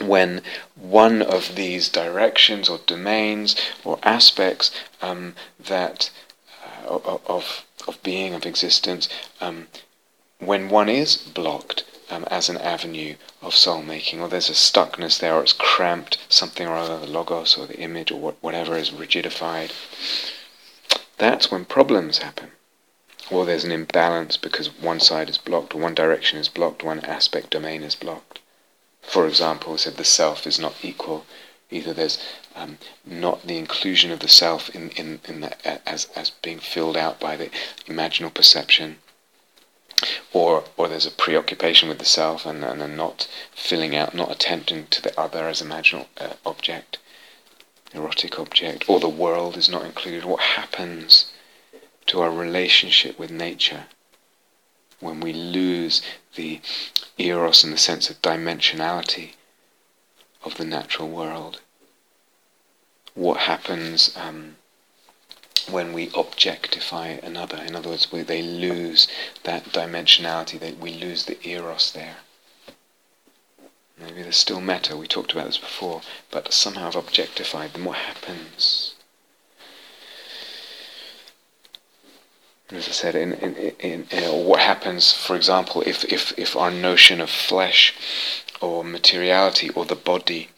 when one of these directions or domains or aspects um, that uh, of of being of existence um, when one is blocked um, as an avenue of soul making or there's a stuckness there or it's cramped something or other the logos or the image or what, whatever is rigidified that's when problems happen or there's an imbalance because one side is blocked, one direction is blocked, one aspect domain is blocked. For example, we said the self is not equal. Either there's um, not the inclusion of the self in, in, in the, as, as being filled out by the imaginal perception, or or there's a preoccupation with the self and, and not filling out, not attempting to the other as imaginal uh, object, erotic object, or the world is not included. What happens to our relationship with nature when we lose the eros and the sense of dimensionality of the natural world? What happens? Um, when we objectify another. In other words, we, they lose that dimensionality, they, we lose the eros there. Maybe there's still metta, we talked about this before, but somehow I've objectified them. What happens? As I said, in, in, in, in, what happens, for example, if, if, if our notion of flesh or materiality or the body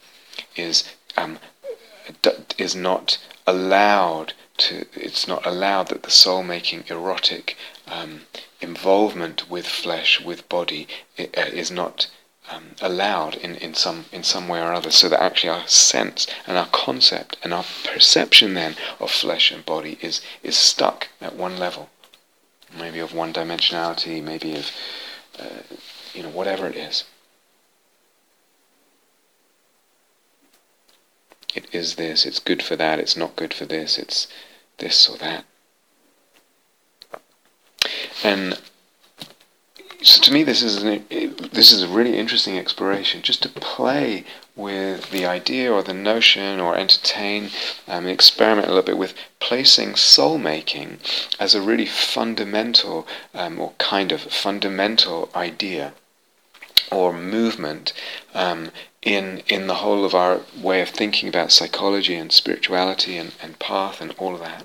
is um, is not allowed to, it's not allowed that the soul making erotic um, involvement with flesh, with body, uh, is not um, allowed in, in some in some way or other, so that actually our sense and our concept and our perception then of flesh and body is is stuck at one level, maybe of one dimensionality, maybe of uh, you know whatever it is. It is this. It's good for that. It's not good for this. It's this or that. And so to me, this is an, this is a really interesting exploration, just to play with the idea or the notion, or entertain, um, experiment a little bit with placing soul making as a really fundamental um, or kind of fundamental idea or movement um, in in the whole of our way of thinking about psychology and spirituality and, and path and all of that.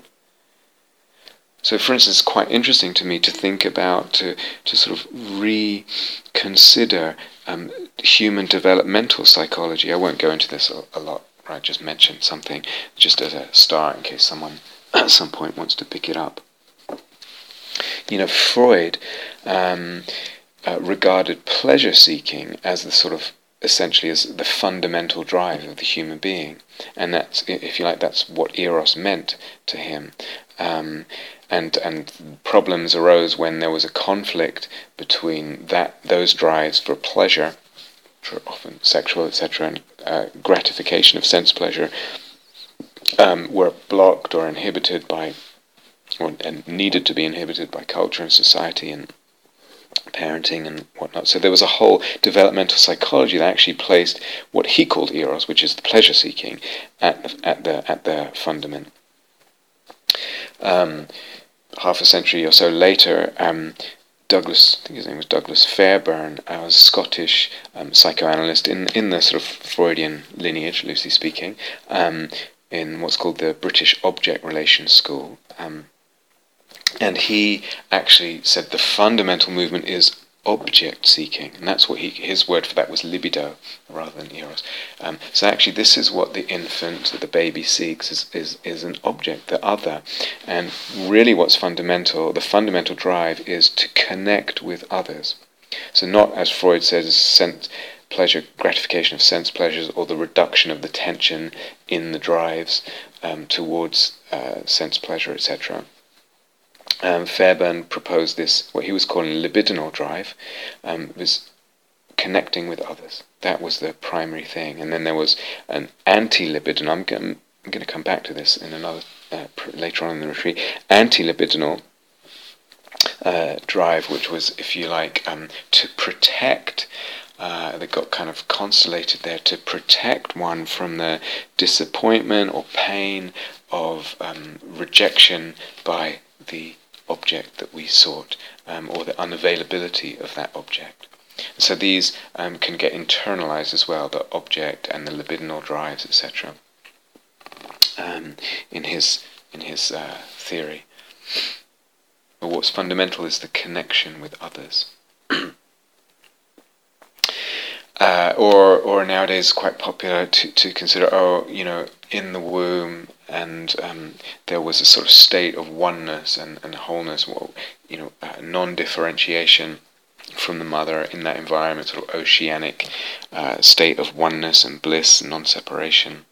So, for instance, it's quite interesting to me to think about, to, to sort of reconsider um, human developmental psychology. I won't go into this a, a lot, right? Just mention something just as a start in case someone at some point wants to pick it up. You know, Freud um, uh, regarded pleasure seeking as the sort of essentially as the fundamental drive of the human being, and that's, if you like, that's what eros meant to him. Um, and and problems arose when there was a conflict between that those drives for pleasure, often sexual, etc., and uh, gratification of sense pleasure, um, were blocked or inhibited by, or and needed to be inhibited by culture and society and parenting and whatnot. So there was a whole developmental psychology that actually placed what he called eros, which is the pleasure seeking, at the, at the at the fundament. Um, half a century or so later, um, Douglas, I think his name was Douglas Fairbairn, was a Scottish um, psychoanalyst in in the sort of Freudian lineage, loosely speaking, um, in what's called the British Object Relations School. Um, and he actually said the fundamental movement is object seeking, and that's what he, his word for that was libido rather than eros. Um, so actually, this is what the infant, the baby seeks is, is is an object, the other, and really, what's fundamental, the fundamental drive is to connect with others. So not as Freud says, sense pleasure, gratification of sense pleasures, or the reduction of the tension in the drives um, towards uh, sense pleasure, etc um, Fairbairn proposed this, what he was calling libidinal drive, um, was connecting with others. That was the primary thing. And then there was an anti-libidinal, I'm going to come back to this in another, uh, later on in the retreat, anti-libidinal uh, drive, which was, if you like, um, to protect uh, that got kind of constellated there to protect one from the disappointment or pain of um, rejection by the object that we sought um, or the unavailability of that object. So these um, can get internalized as well, the object and the libidinal drives, etc. Um, in his in his uh, theory, but what's fundamental is the connection with others. uh, or or nowadays quite popular to, to consider oh you know in the womb and um, there was a sort of state of oneness and, and wholeness well, you know uh, non-differentiation from the mother in that environment sort of oceanic uh, state of oneness and bliss non-separation.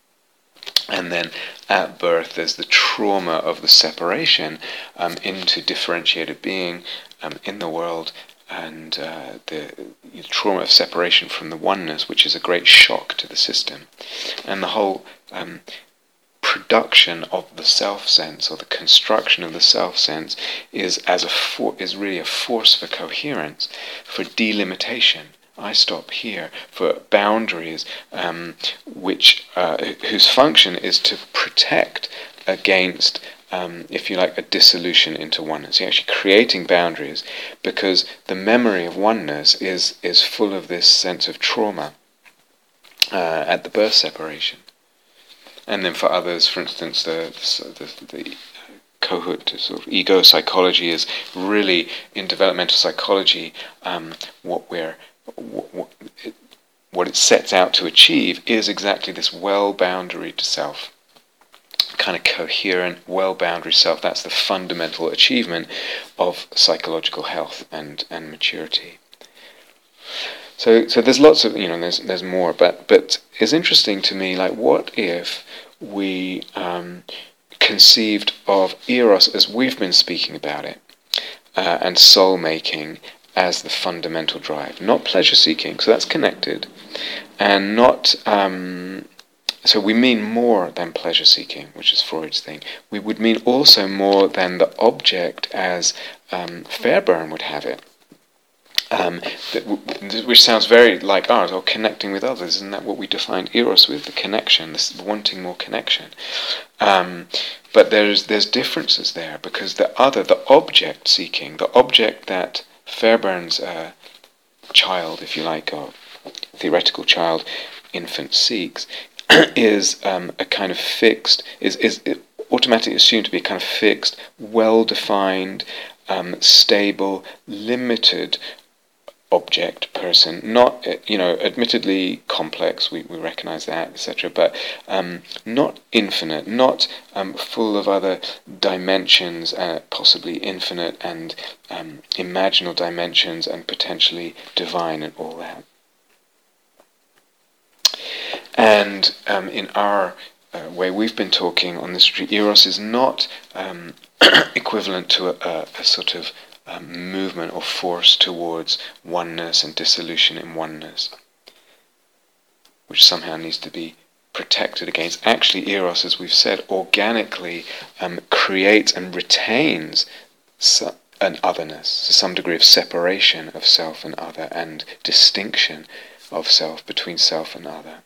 And then at birth there's the trauma of the separation um, into differentiated being um, in the world and uh, the, the, trauma of separation from the oneness, which is a great shock to the system, and the whole um, production of the self sense or the construction of the self sense is as a for- is really a force for coherence, for delimitation. I stop here for boundaries, um, which uh, whose function is to protect against um, if you like, a dissolution into oneness. You're actually creating boundaries because the memory of oneness is, is full of this sense of trauma uh, at the birth separation. And then for others, for instance, the, the, the Kohut sort of ego psychology is really in developmental psychology um, what we're what, what, it, what it sets out to achieve is exactly this well boundary to self kind of coherent, well boundary self. That's the fundamental achievement of psychological health and, and maturity. So, so there's lots of you know there's there's more, but but it's interesting to me like what if we um, conceived of eros as we've been speaking about it, uh, and soul making as the fundamental drive, not pleasure seeking. So that's connected, and not um, so we mean more than pleasure seeking, which is Freud's thing. We would mean also more than the object as um, Fairbairn would have it. Um, that, which sounds very like ours, or connecting with others. Isn't that what we defined eros with? The connection, this wanting more connection. Um, but there's there's differences there because the other, the object seeking, the object that Fairbairn's uh, child, if you like, or theoretical child, infant seeks, is um, a kind of fixed, is, is automatically assumed to be kind of fixed, well defined, um, stable, limited object person. Not uh, you know admittedly complex we, we recognize that etc but um, not infinite not um, full of other dimensions uh, possibly infinite and um, imaginal dimensions and potentially divine and all that and um, in our uh, way we've been talking on this retreat, Eros is not um, equivalent to a, a, a sort of um, movement or force towards oneness and dissolution in oneness, which somehow needs to be protected against. Actually, Eros, as we've said, organically um, creates and retains so, an otherness, so some degree of separation of self and other, and distinction of self between self and other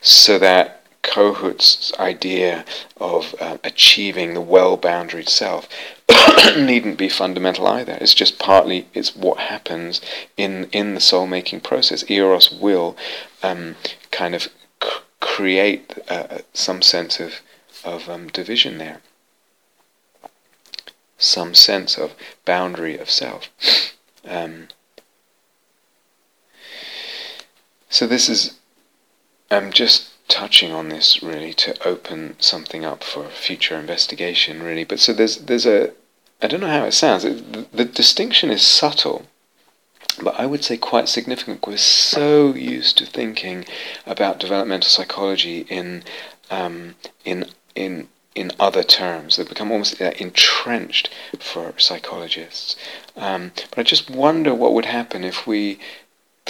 so that Kohut's idea of uh, achieving the well-boundaried self needn't be fundamental either. It's just partly it's what happens in in the soul-making process. Eros will um, kind of c- create uh, some sense of of um, division there, some sense of boundary of self. Um, so this is I'm just touching on this really to open something up for future investigation, really. But so there's there's a I don't know how it sounds. the, the distinction is subtle, but I would say quite significant. We're so used to thinking about developmental psychology in um, in in in other terms. They've become almost uh, entrenched for psychologists. Um, but I just wonder what would happen if we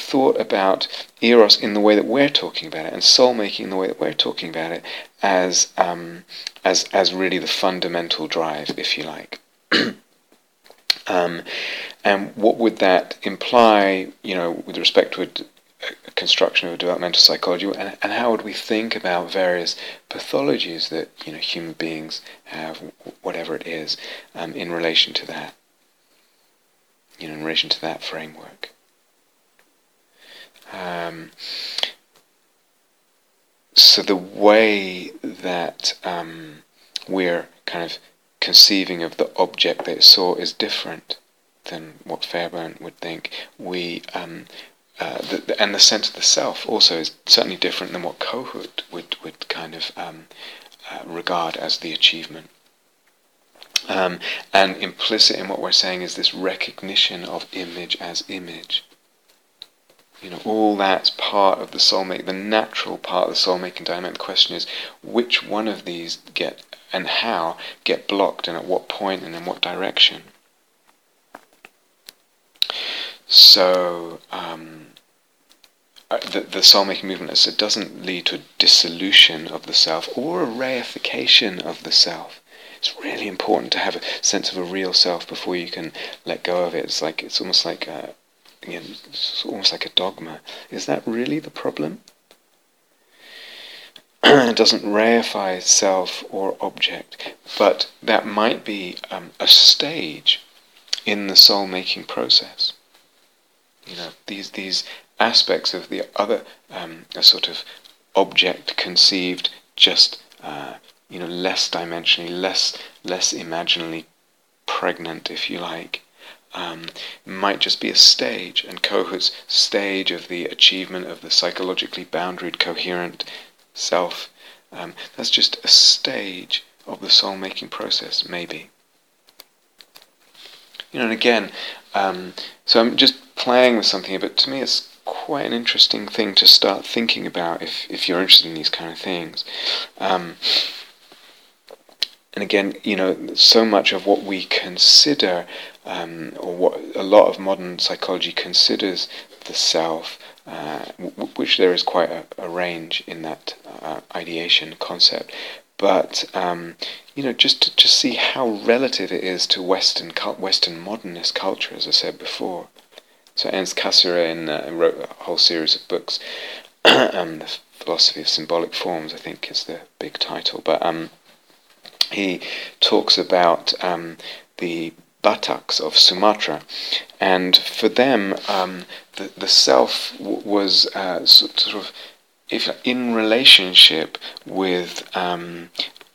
thought about eros in the way that we're talking about it, and soul making in the way that we're talking about it, as um, as as really the fundamental drive, if you like. um, and what would that imply, you know, with respect to a, a construction of a developmental psychology, and, and, how would we think about various pathologies that you know human beings have, whatever it is, um, in relation to that, you know, in relation to that framework. Um, so the way that um, we're kind of conceiving of the object that it saw is different than what Fairbairn would think. We um, uh, the, the, and the sense of the self also is certainly different than what Kohut would would kind of um, uh, regard as the achievement. Um, and implicit in what we're saying is this recognition of image as image. You know, all that's part of the soulmate, the natural part of the soul-making dynamic. The question is, which one of these get and how get blocked, and at what point, and in what direction. So, um, uh, the, the soul-making movement, as it doesn't lead to a dissolution of the self or a reification of the self. It's really important to have a sense of a real self before you can let go of it. It's like it's almost like a, you know, it's almost like a dogma. Is that really the problem? it doesn't reify self or object, but that might be um, a stage in the soul-making process. You know, these these aspects of the other um, a sort of object conceived just uh, you know less dimensionally, less less imaginally pregnant, if you like. Um, might just be a stage, and Kohut's stage of the achievement of the psychologically boundaried, coherent self. Um, that's just a stage of the soul making process, maybe. You know, and again, um, so I'm just playing with something, but to me it's quite an interesting thing to start thinking about if, if you're interested in these kind of things. Um, and again, you know, so much of what we consider, um, or what a lot of modern psychology considers the self, uh, w- which there is quite a, a range in that uh, ideation concept. But um, you know, just to just see how relative it is to Western Western modernist culture, as I said before. So Ernst Cassirer uh, wrote a whole series of books. um, the philosophy of symbolic forms, I think, is the big title. But um, he talks about um, the Bataks of Sumatra, and for them, um, the the self w- was uh, sort of if in relationship with um,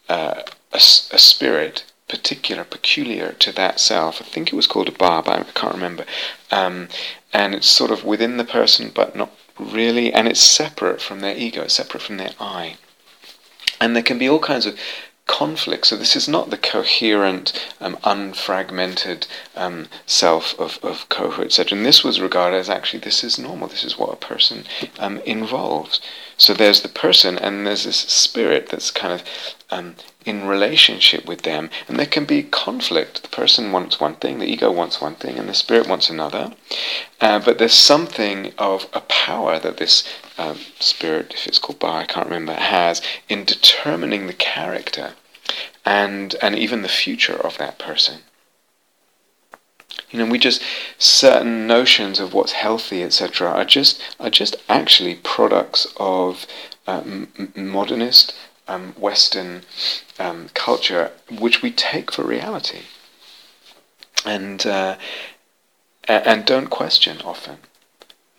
uh, a, a, spirit particular, peculiar to that self. I think it was called a bar, but I can't remember. Um, and it's sort of within the person, but not really, and it's separate from their ego, separate from their I. And there can be all kinds of conflict. So this is not the coherent, um, unfragmented um, self of, of Kohut, etc. And this was regarded as actually this is normal. This is what a person um, involves. So there's the person, and there's this spirit that's kind of um, in relationship with them, and there can be conflict. The person wants one thing, the ego wants one thing, and the spirit wants another. Uh, but there's something of a power that this um, spirit, if it's called Ba, I can't remember, has in determining the character and and even the future of that person. You know, we just certain notions of what's healthy, etc., are just are just actually products of um, modernist um, Western um, culture, which we take for reality, and uh, and don't question often.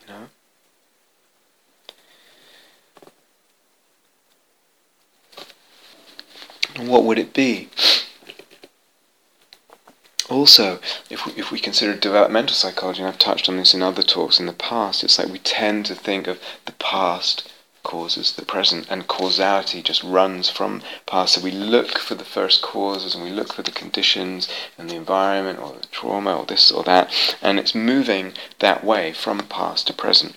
You know. What would it be? Also, if we, if we consider developmental psychology, and I've touched on this in other talks in the past, it's like we tend to think of the past causes the present, and causality just runs from past. So we look for the first causes, and we look for the conditions and the environment, or the trauma, or this or that, and it's moving that way from past to present.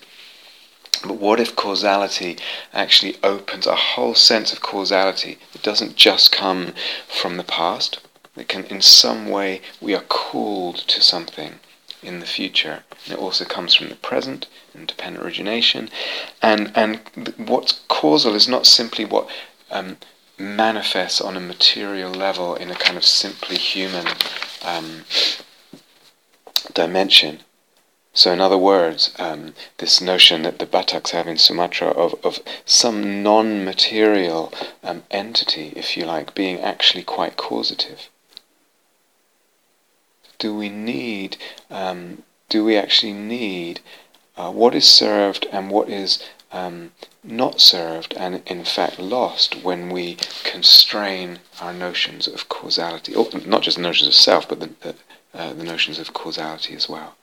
But what if causality actually opens a whole sense of causality? that doesn't just come from the past. It can, in some way, we are called to something in the future. It also comes from the present, independent origination. And, and what's causal is not simply what um, manifests on a material level in a kind of simply human um, dimension. So, in other words, um, this notion that the Bataks have in Sumatra of, of some non material um, entity, if you like, being actually quite causative do we need, um, do we actually need uh, what is served and what is um, not served and in fact lost when we constrain our notions of causality, or not just notions of self, but the, the uh, the notions of causality as well.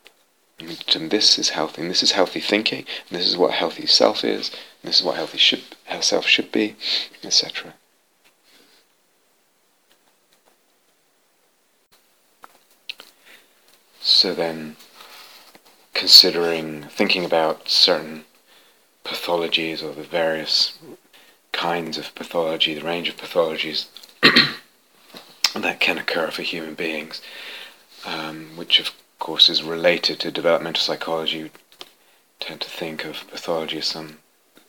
And this is healthy, and this is healthy thinking, and this is what healthy self is, and this is what healthy should, self should be, etc. So then, considering, thinking about certain pathologies or the various kinds of pathology, the range of pathologies that can occur for human beings, um, which of course is related to developmental psychology. We tend to think of pathology as some,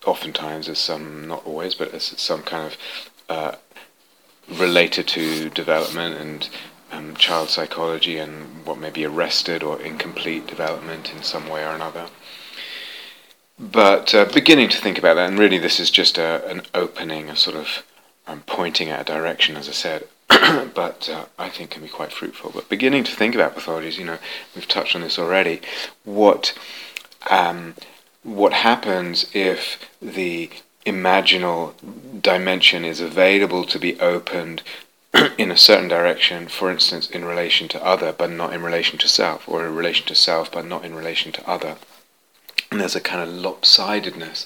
oftentimes as some, not always, but as some kind of uh, related to development and um, child psychology and what may be arrested or incomplete development in some way or another. But uh, beginning to think about that, and really this is just a, an opening, a sort of um, pointing at a direction, as I said, but uh, I think can be quite fruitful. But beginning to think about pathologies, you know, we've touched on this already. What um, what happens if the imaginal dimension is available to be opened in a certain direction, for instance, in relation to other, but not in relation to self, or in relation to self, but not in relation to other? And there's a kind of lopsidedness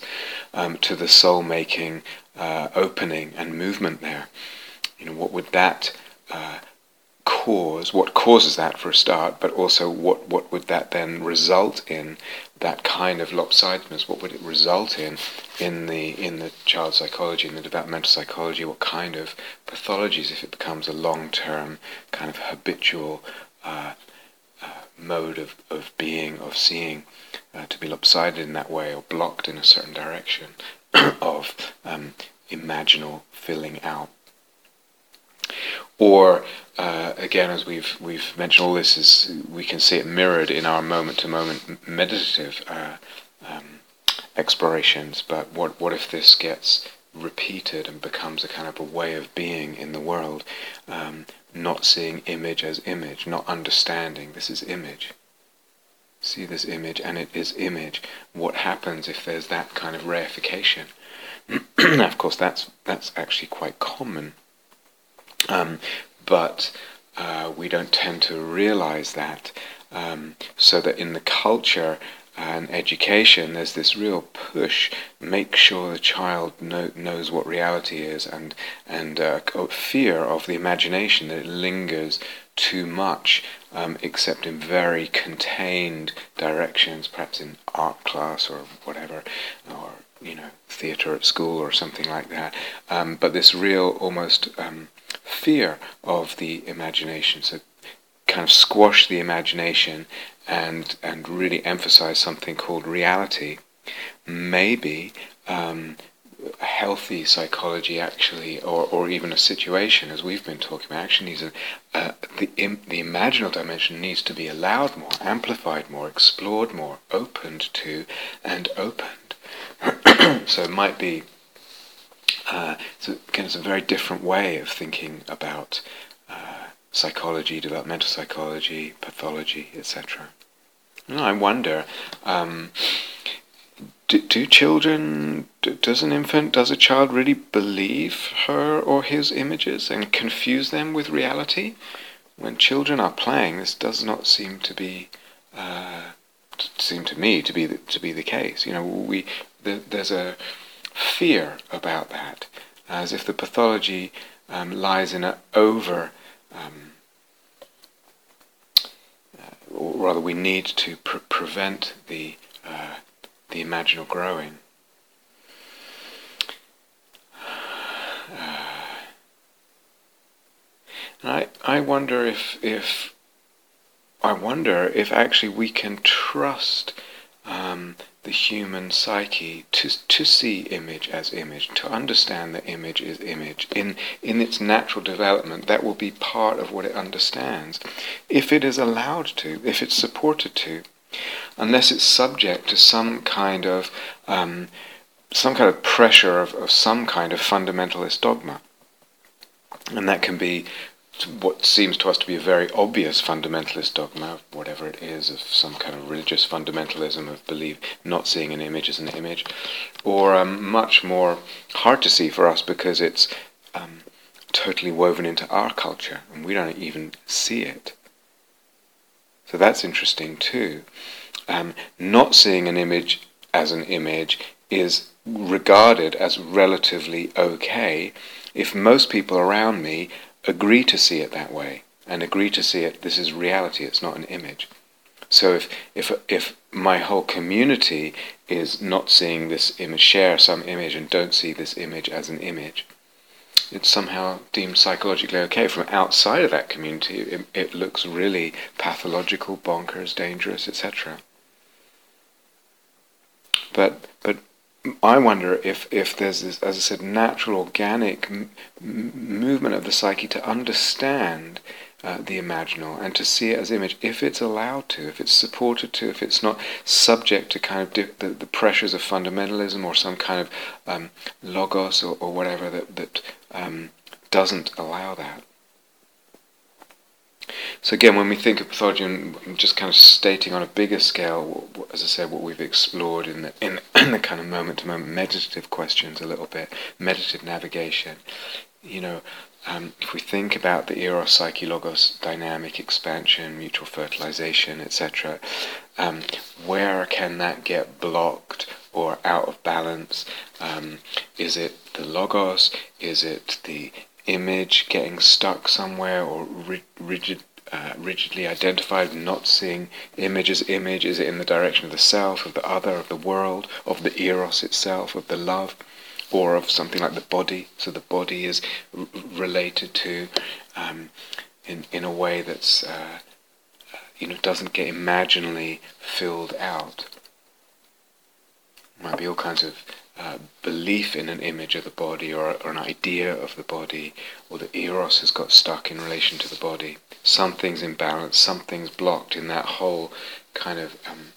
um, to the soul making uh, opening and movement there. You know, what would that uh, cause? What causes that for a start? But also, what what would that then result in? That kind of lopsidedness. What would it result in in the in the child psychology, in the developmental psychology? What kind of pathologies if it becomes a long-term kind of habitual uh, uh, mode of, of being, of seeing, uh, to be lopsided in that way or blocked in a certain direction of um, imaginal filling out. Or uh, again, as we've we've mentioned, all this is we can see it mirrored in our moment-to-moment meditative uh, um, explorations. But what what if this gets repeated and becomes a kind of a way of being in the world, um, not seeing image as image, not understanding this is image. See this image and it is image. What happens if there's that kind of reification? of course, that's that's actually quite common, um, but uh, we don't tend to realize that. Um, so that in the culture and education, there's this real push: make sure the child know, knows what reality is, and and uh, fear of the imagination that it lingers too much, um, except in very contained directions, perhaps in art class or whatever, or you know, theatre at school or something like that. Um, but this real, almost um, fear of the imagination. So kind of squash the imagination and and really emphasize something called reality. Maybe um, healthy psychology actually, or, or even a situation, as we've been talking about, actually needs a, uh, the, Im, the imaginal dimension needs to be allowed more, amplified more, explored more, opened to, and opened. so it might be uh, so again, it's a very different way of thinking about uh, psychology, developmental psychology, pathology, etc. I wonder, um, do, do children, do, does an infant, does a child really believe her or his images and confuse them with reality? When children are playing, this does not seem to be, uh, seem to me to be the, to be the case. You know, we the, there's a fear about that, as if the pathology um, lies in an over. Um, uh, or rather, we need to pre- prevent the uh, the imaginal growing. Uh, I I wonder if if I wonder if actually we can trust um, the human psyche to to see image as image, to understand that image is image. In in its natural development, that will be part of what it understands. If it is allowed to, if it's supported to, unless it's subject to some kind of um, some kind of pressure of, of some kind of fundamentalist dogma. And that can be what seems to us to be a very obvious fundamentalist dogma, whatever it is, of some kind of religious fundamentalism of belief, not seeing an image as an image, or um, much more hard to see for us because it's um, totally woven into our culture and we don't even see it. So that's interesting too. Um, not seeing an image as an image is regarded as relatively okay if most people around me agree to see it that way and agree to see it this is reality it's not an image. So if if if my whole community is not seeing this image share some image and don't see this image as an image it's somehow deemed psychologically okay. From outside of that community it, it looks really pathological bonkers dangerous etc but but I wonder if, if there's this, as I said, natural, organic m- movement of the psyche to understand uh, the imaginal and to see it as image, if it's allowed to, if it's supported to, if it's not subject to kind of the, the pressures of fundamentalism or some kind of um, logos or, or whatever that, that um, doesn't allow that. So again, when we think of pathology, and just kind of stating on a bigger scale, as I said, what we've explored in the in, in the kind of moment-to-moment meditative questions a little bit, meditative navigation, you know, um, if we think about the eros psyche logos dynamic expansion, mutual fertilization, etc., um, where can that get blocked or out of balance? Um, is it the logos? Is it the image getting stuck somewhere or ri- rigid, uh, rigidly identified, not seeing image as image? Is it in the direction of the self, of the other, of the world, of the eros itself, of the love, or of something like the body? So the body is r- related to um, in in a way that's uh, you know doesn't get imaginally filled out. Might be all kinds of belief in an image of the body or, or, an idea of the body, or the eros has got stuck in relation to the body. Something's imbalanced, something's blocked in that whole kind of, um,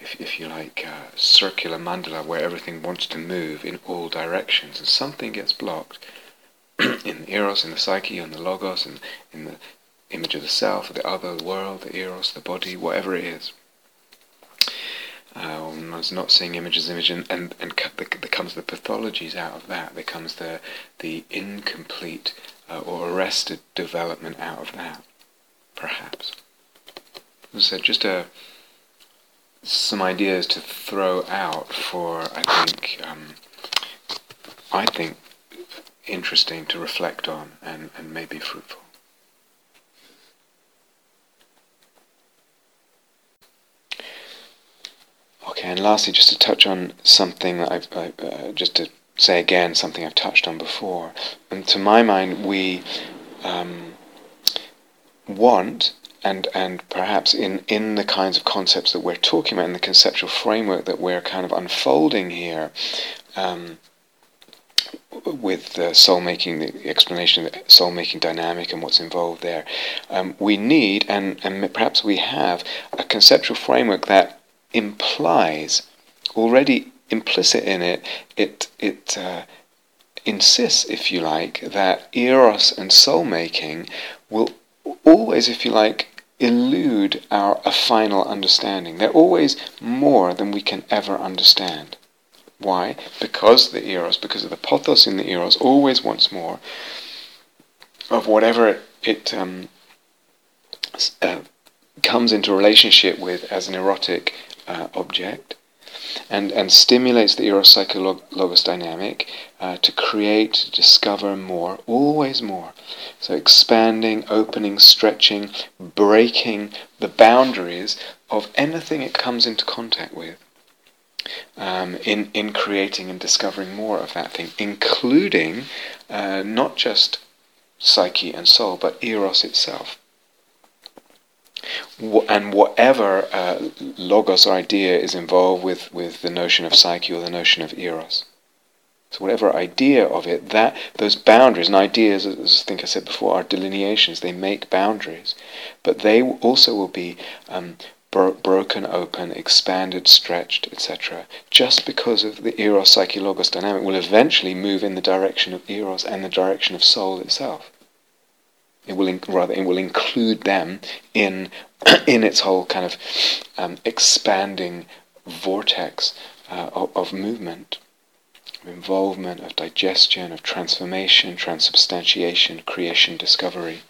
if, if you like, uh, circular mandala where everything wants to move in all directions, and something gets blocked in the eros, in the psyche, in the logos, in, in the image of the self, the other, the world, the eros, the body, whatever it is uh, one's not seeing images, image, and and, and there comes the pathologies out of that. There comes the the incomplete uh, or arrested development out of that, perhaps. So just a some ideas to throw out for I think um, I think interesting to reflect on and, and maybe fruitful. Okay, and lastly, just to touch on something that I've, uh, just to say again, something I've touched on before. And to my mind, we um, want, and and perhaps in, in the kinds of concepts that we're talking about, in the conceptual framework that we're kind of unfolding here, um, with the soul making, the explanation of the soul making dynamic and what's involved there, um, we need, and, and perhaps we have, a conceptual framework that implies already implicit in it it it uh, insists if you like that eros and soul making will always if you like elude our a final understanding. They're always more than we can ever understand. Why? Because the eros because of the pothos in the eros always wants more of whatever it, it um, uh, comes into relationship with as an erotic uh, object and, and stimulates the eros logos dynamic uh, to create, discover more, always more. So expanding, opening, stretching, breaking the boundaries of anything it comes into contact with. Um, in, in creating and discovering more of that thing, including uh, not just psyche and soul, but eros itself and whatever uh, logos or idea is involved with, with the notion of psyche or the notion of eros. So whatever idea of it, that those boundaries and ideas, as I think I said before, are delineations. They make boundaries, but they also will be um, bro- broken open, expanded, stretched, etc. Just because of the eros psyche logos dynamic will eventually move in the direction of eros and the direction of soul itself. It will rather it will include them in in its whole kind of um, expanding vortex uh, of, of, movement, of involvement, of digestion, of transformation, transubstantiation, creation, discovery.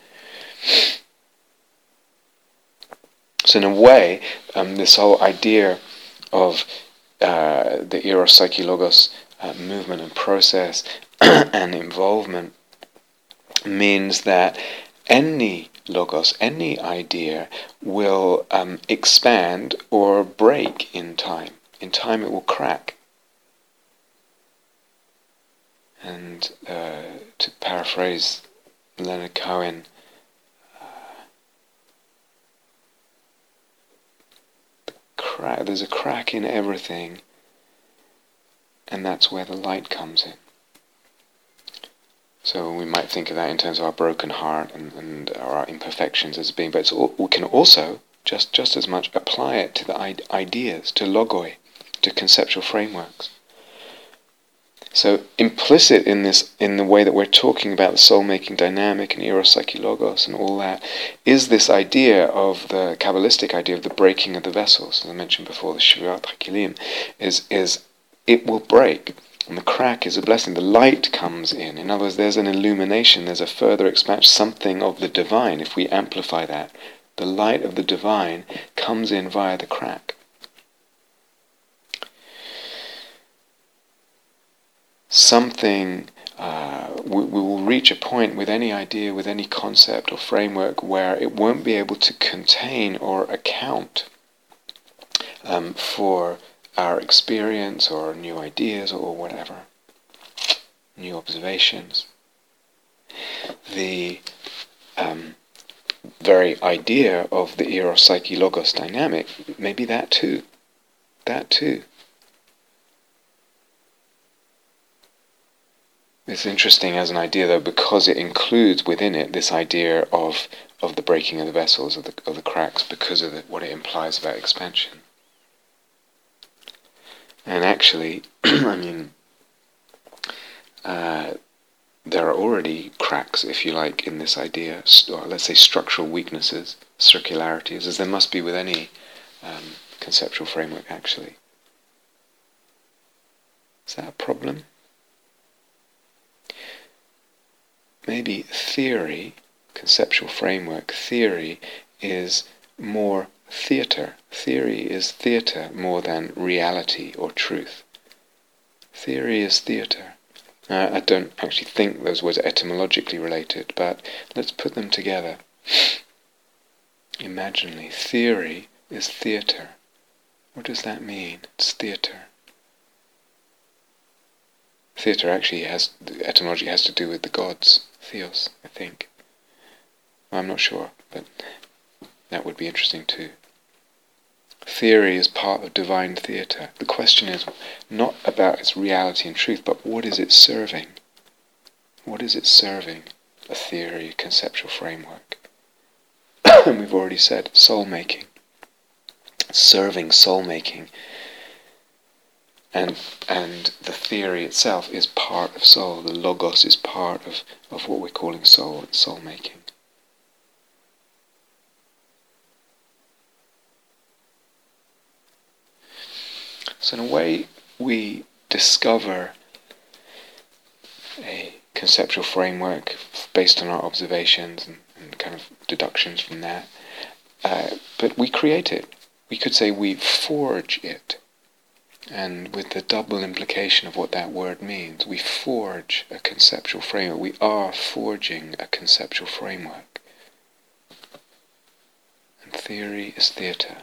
So in a way, um, this whole idea of uh, the eros psyche logos uh, movement and process and involvement means that any logos, any idea, will um, expand or break in time. In time, it will crack. And uh, to paraphrase Leonard Cohen, crack, there's a crack in everything, and that's where the light comes in. So we might think of that in terms of our broken heart and, and our imperfections as being, but all, we can also just just as much apply it to the ideas, to logoi, to conceptual frameworks. So implicit in this, in the way that we're talking about the soul-making dynamic and eros, psyche, logos, and all that, is this idea of the Kabbalistic idea of the breaking of the vessels. As I mentioned before, the Shvirat HaKelim is is it will break. And the crack is a blessing. The light comes in. In other words, there's an illumination, there's a further expansion, something of the divine, if we amplify that. The light of the divine comes in via the crack. something, uh, we, we, will reach a point with any idea, with any concept or framework where it won't be able to contain or account um, for our experience or new ideas or whatever, new observations. The um, very idea of the eros psyche logos dynamic, maybe that too. That too. It's interesting as an idea, though, because it includes within it this idea of of the breaking of the vessels, of the of the cracks, because of the, what it implies about expansion. And actually, I mean, uh, there are already cracks, if you like, in this idea, or let's say structural weaknesses, circularities, as there must be with any um, conceptual framework, actually. Is that a problem? maybe theory, conceptual framework, theory is more theatre. Theory is theatre more than reality or truth. Theory is theatre. Uh, I don't actually think those words are etymologically related, but let's put them together. Imaginally, theory is theatre. What does that mean? It's theatre. Theatre actually has, etymology has to do with the gods. Theos, I think. I'm not sure, but that would be interesting too. Theory is part of divine theatre. The question is not about its reality and truth, but what is it serving? What is it serving? A theory, a conceptual framework. and we've already said soul making. Serving soul making and and the theory itself is part of soul. The logos is part of, of what we're calling soul and soul making. So in a way we discover a conceptual framework based on our observations and, and kind of deductions from that. Uh, but we create it. We could say we forge it and with the double implication of what that word means, we forge a conceptual framework. We are forging a conceptual framework. And theory is theatre.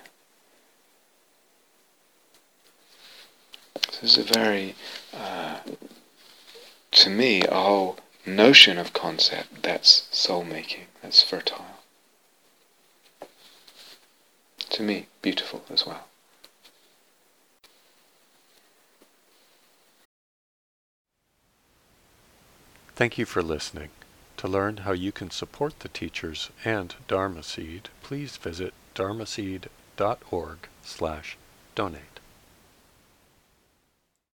This is a very, uh, to me, a whole notion of concept that's soul making, that's fertile. To me, beautiful as well. Thank you for listening. To learn how you can support the teachers and Dharma Seed, please visit dharmaseed.org slash donate.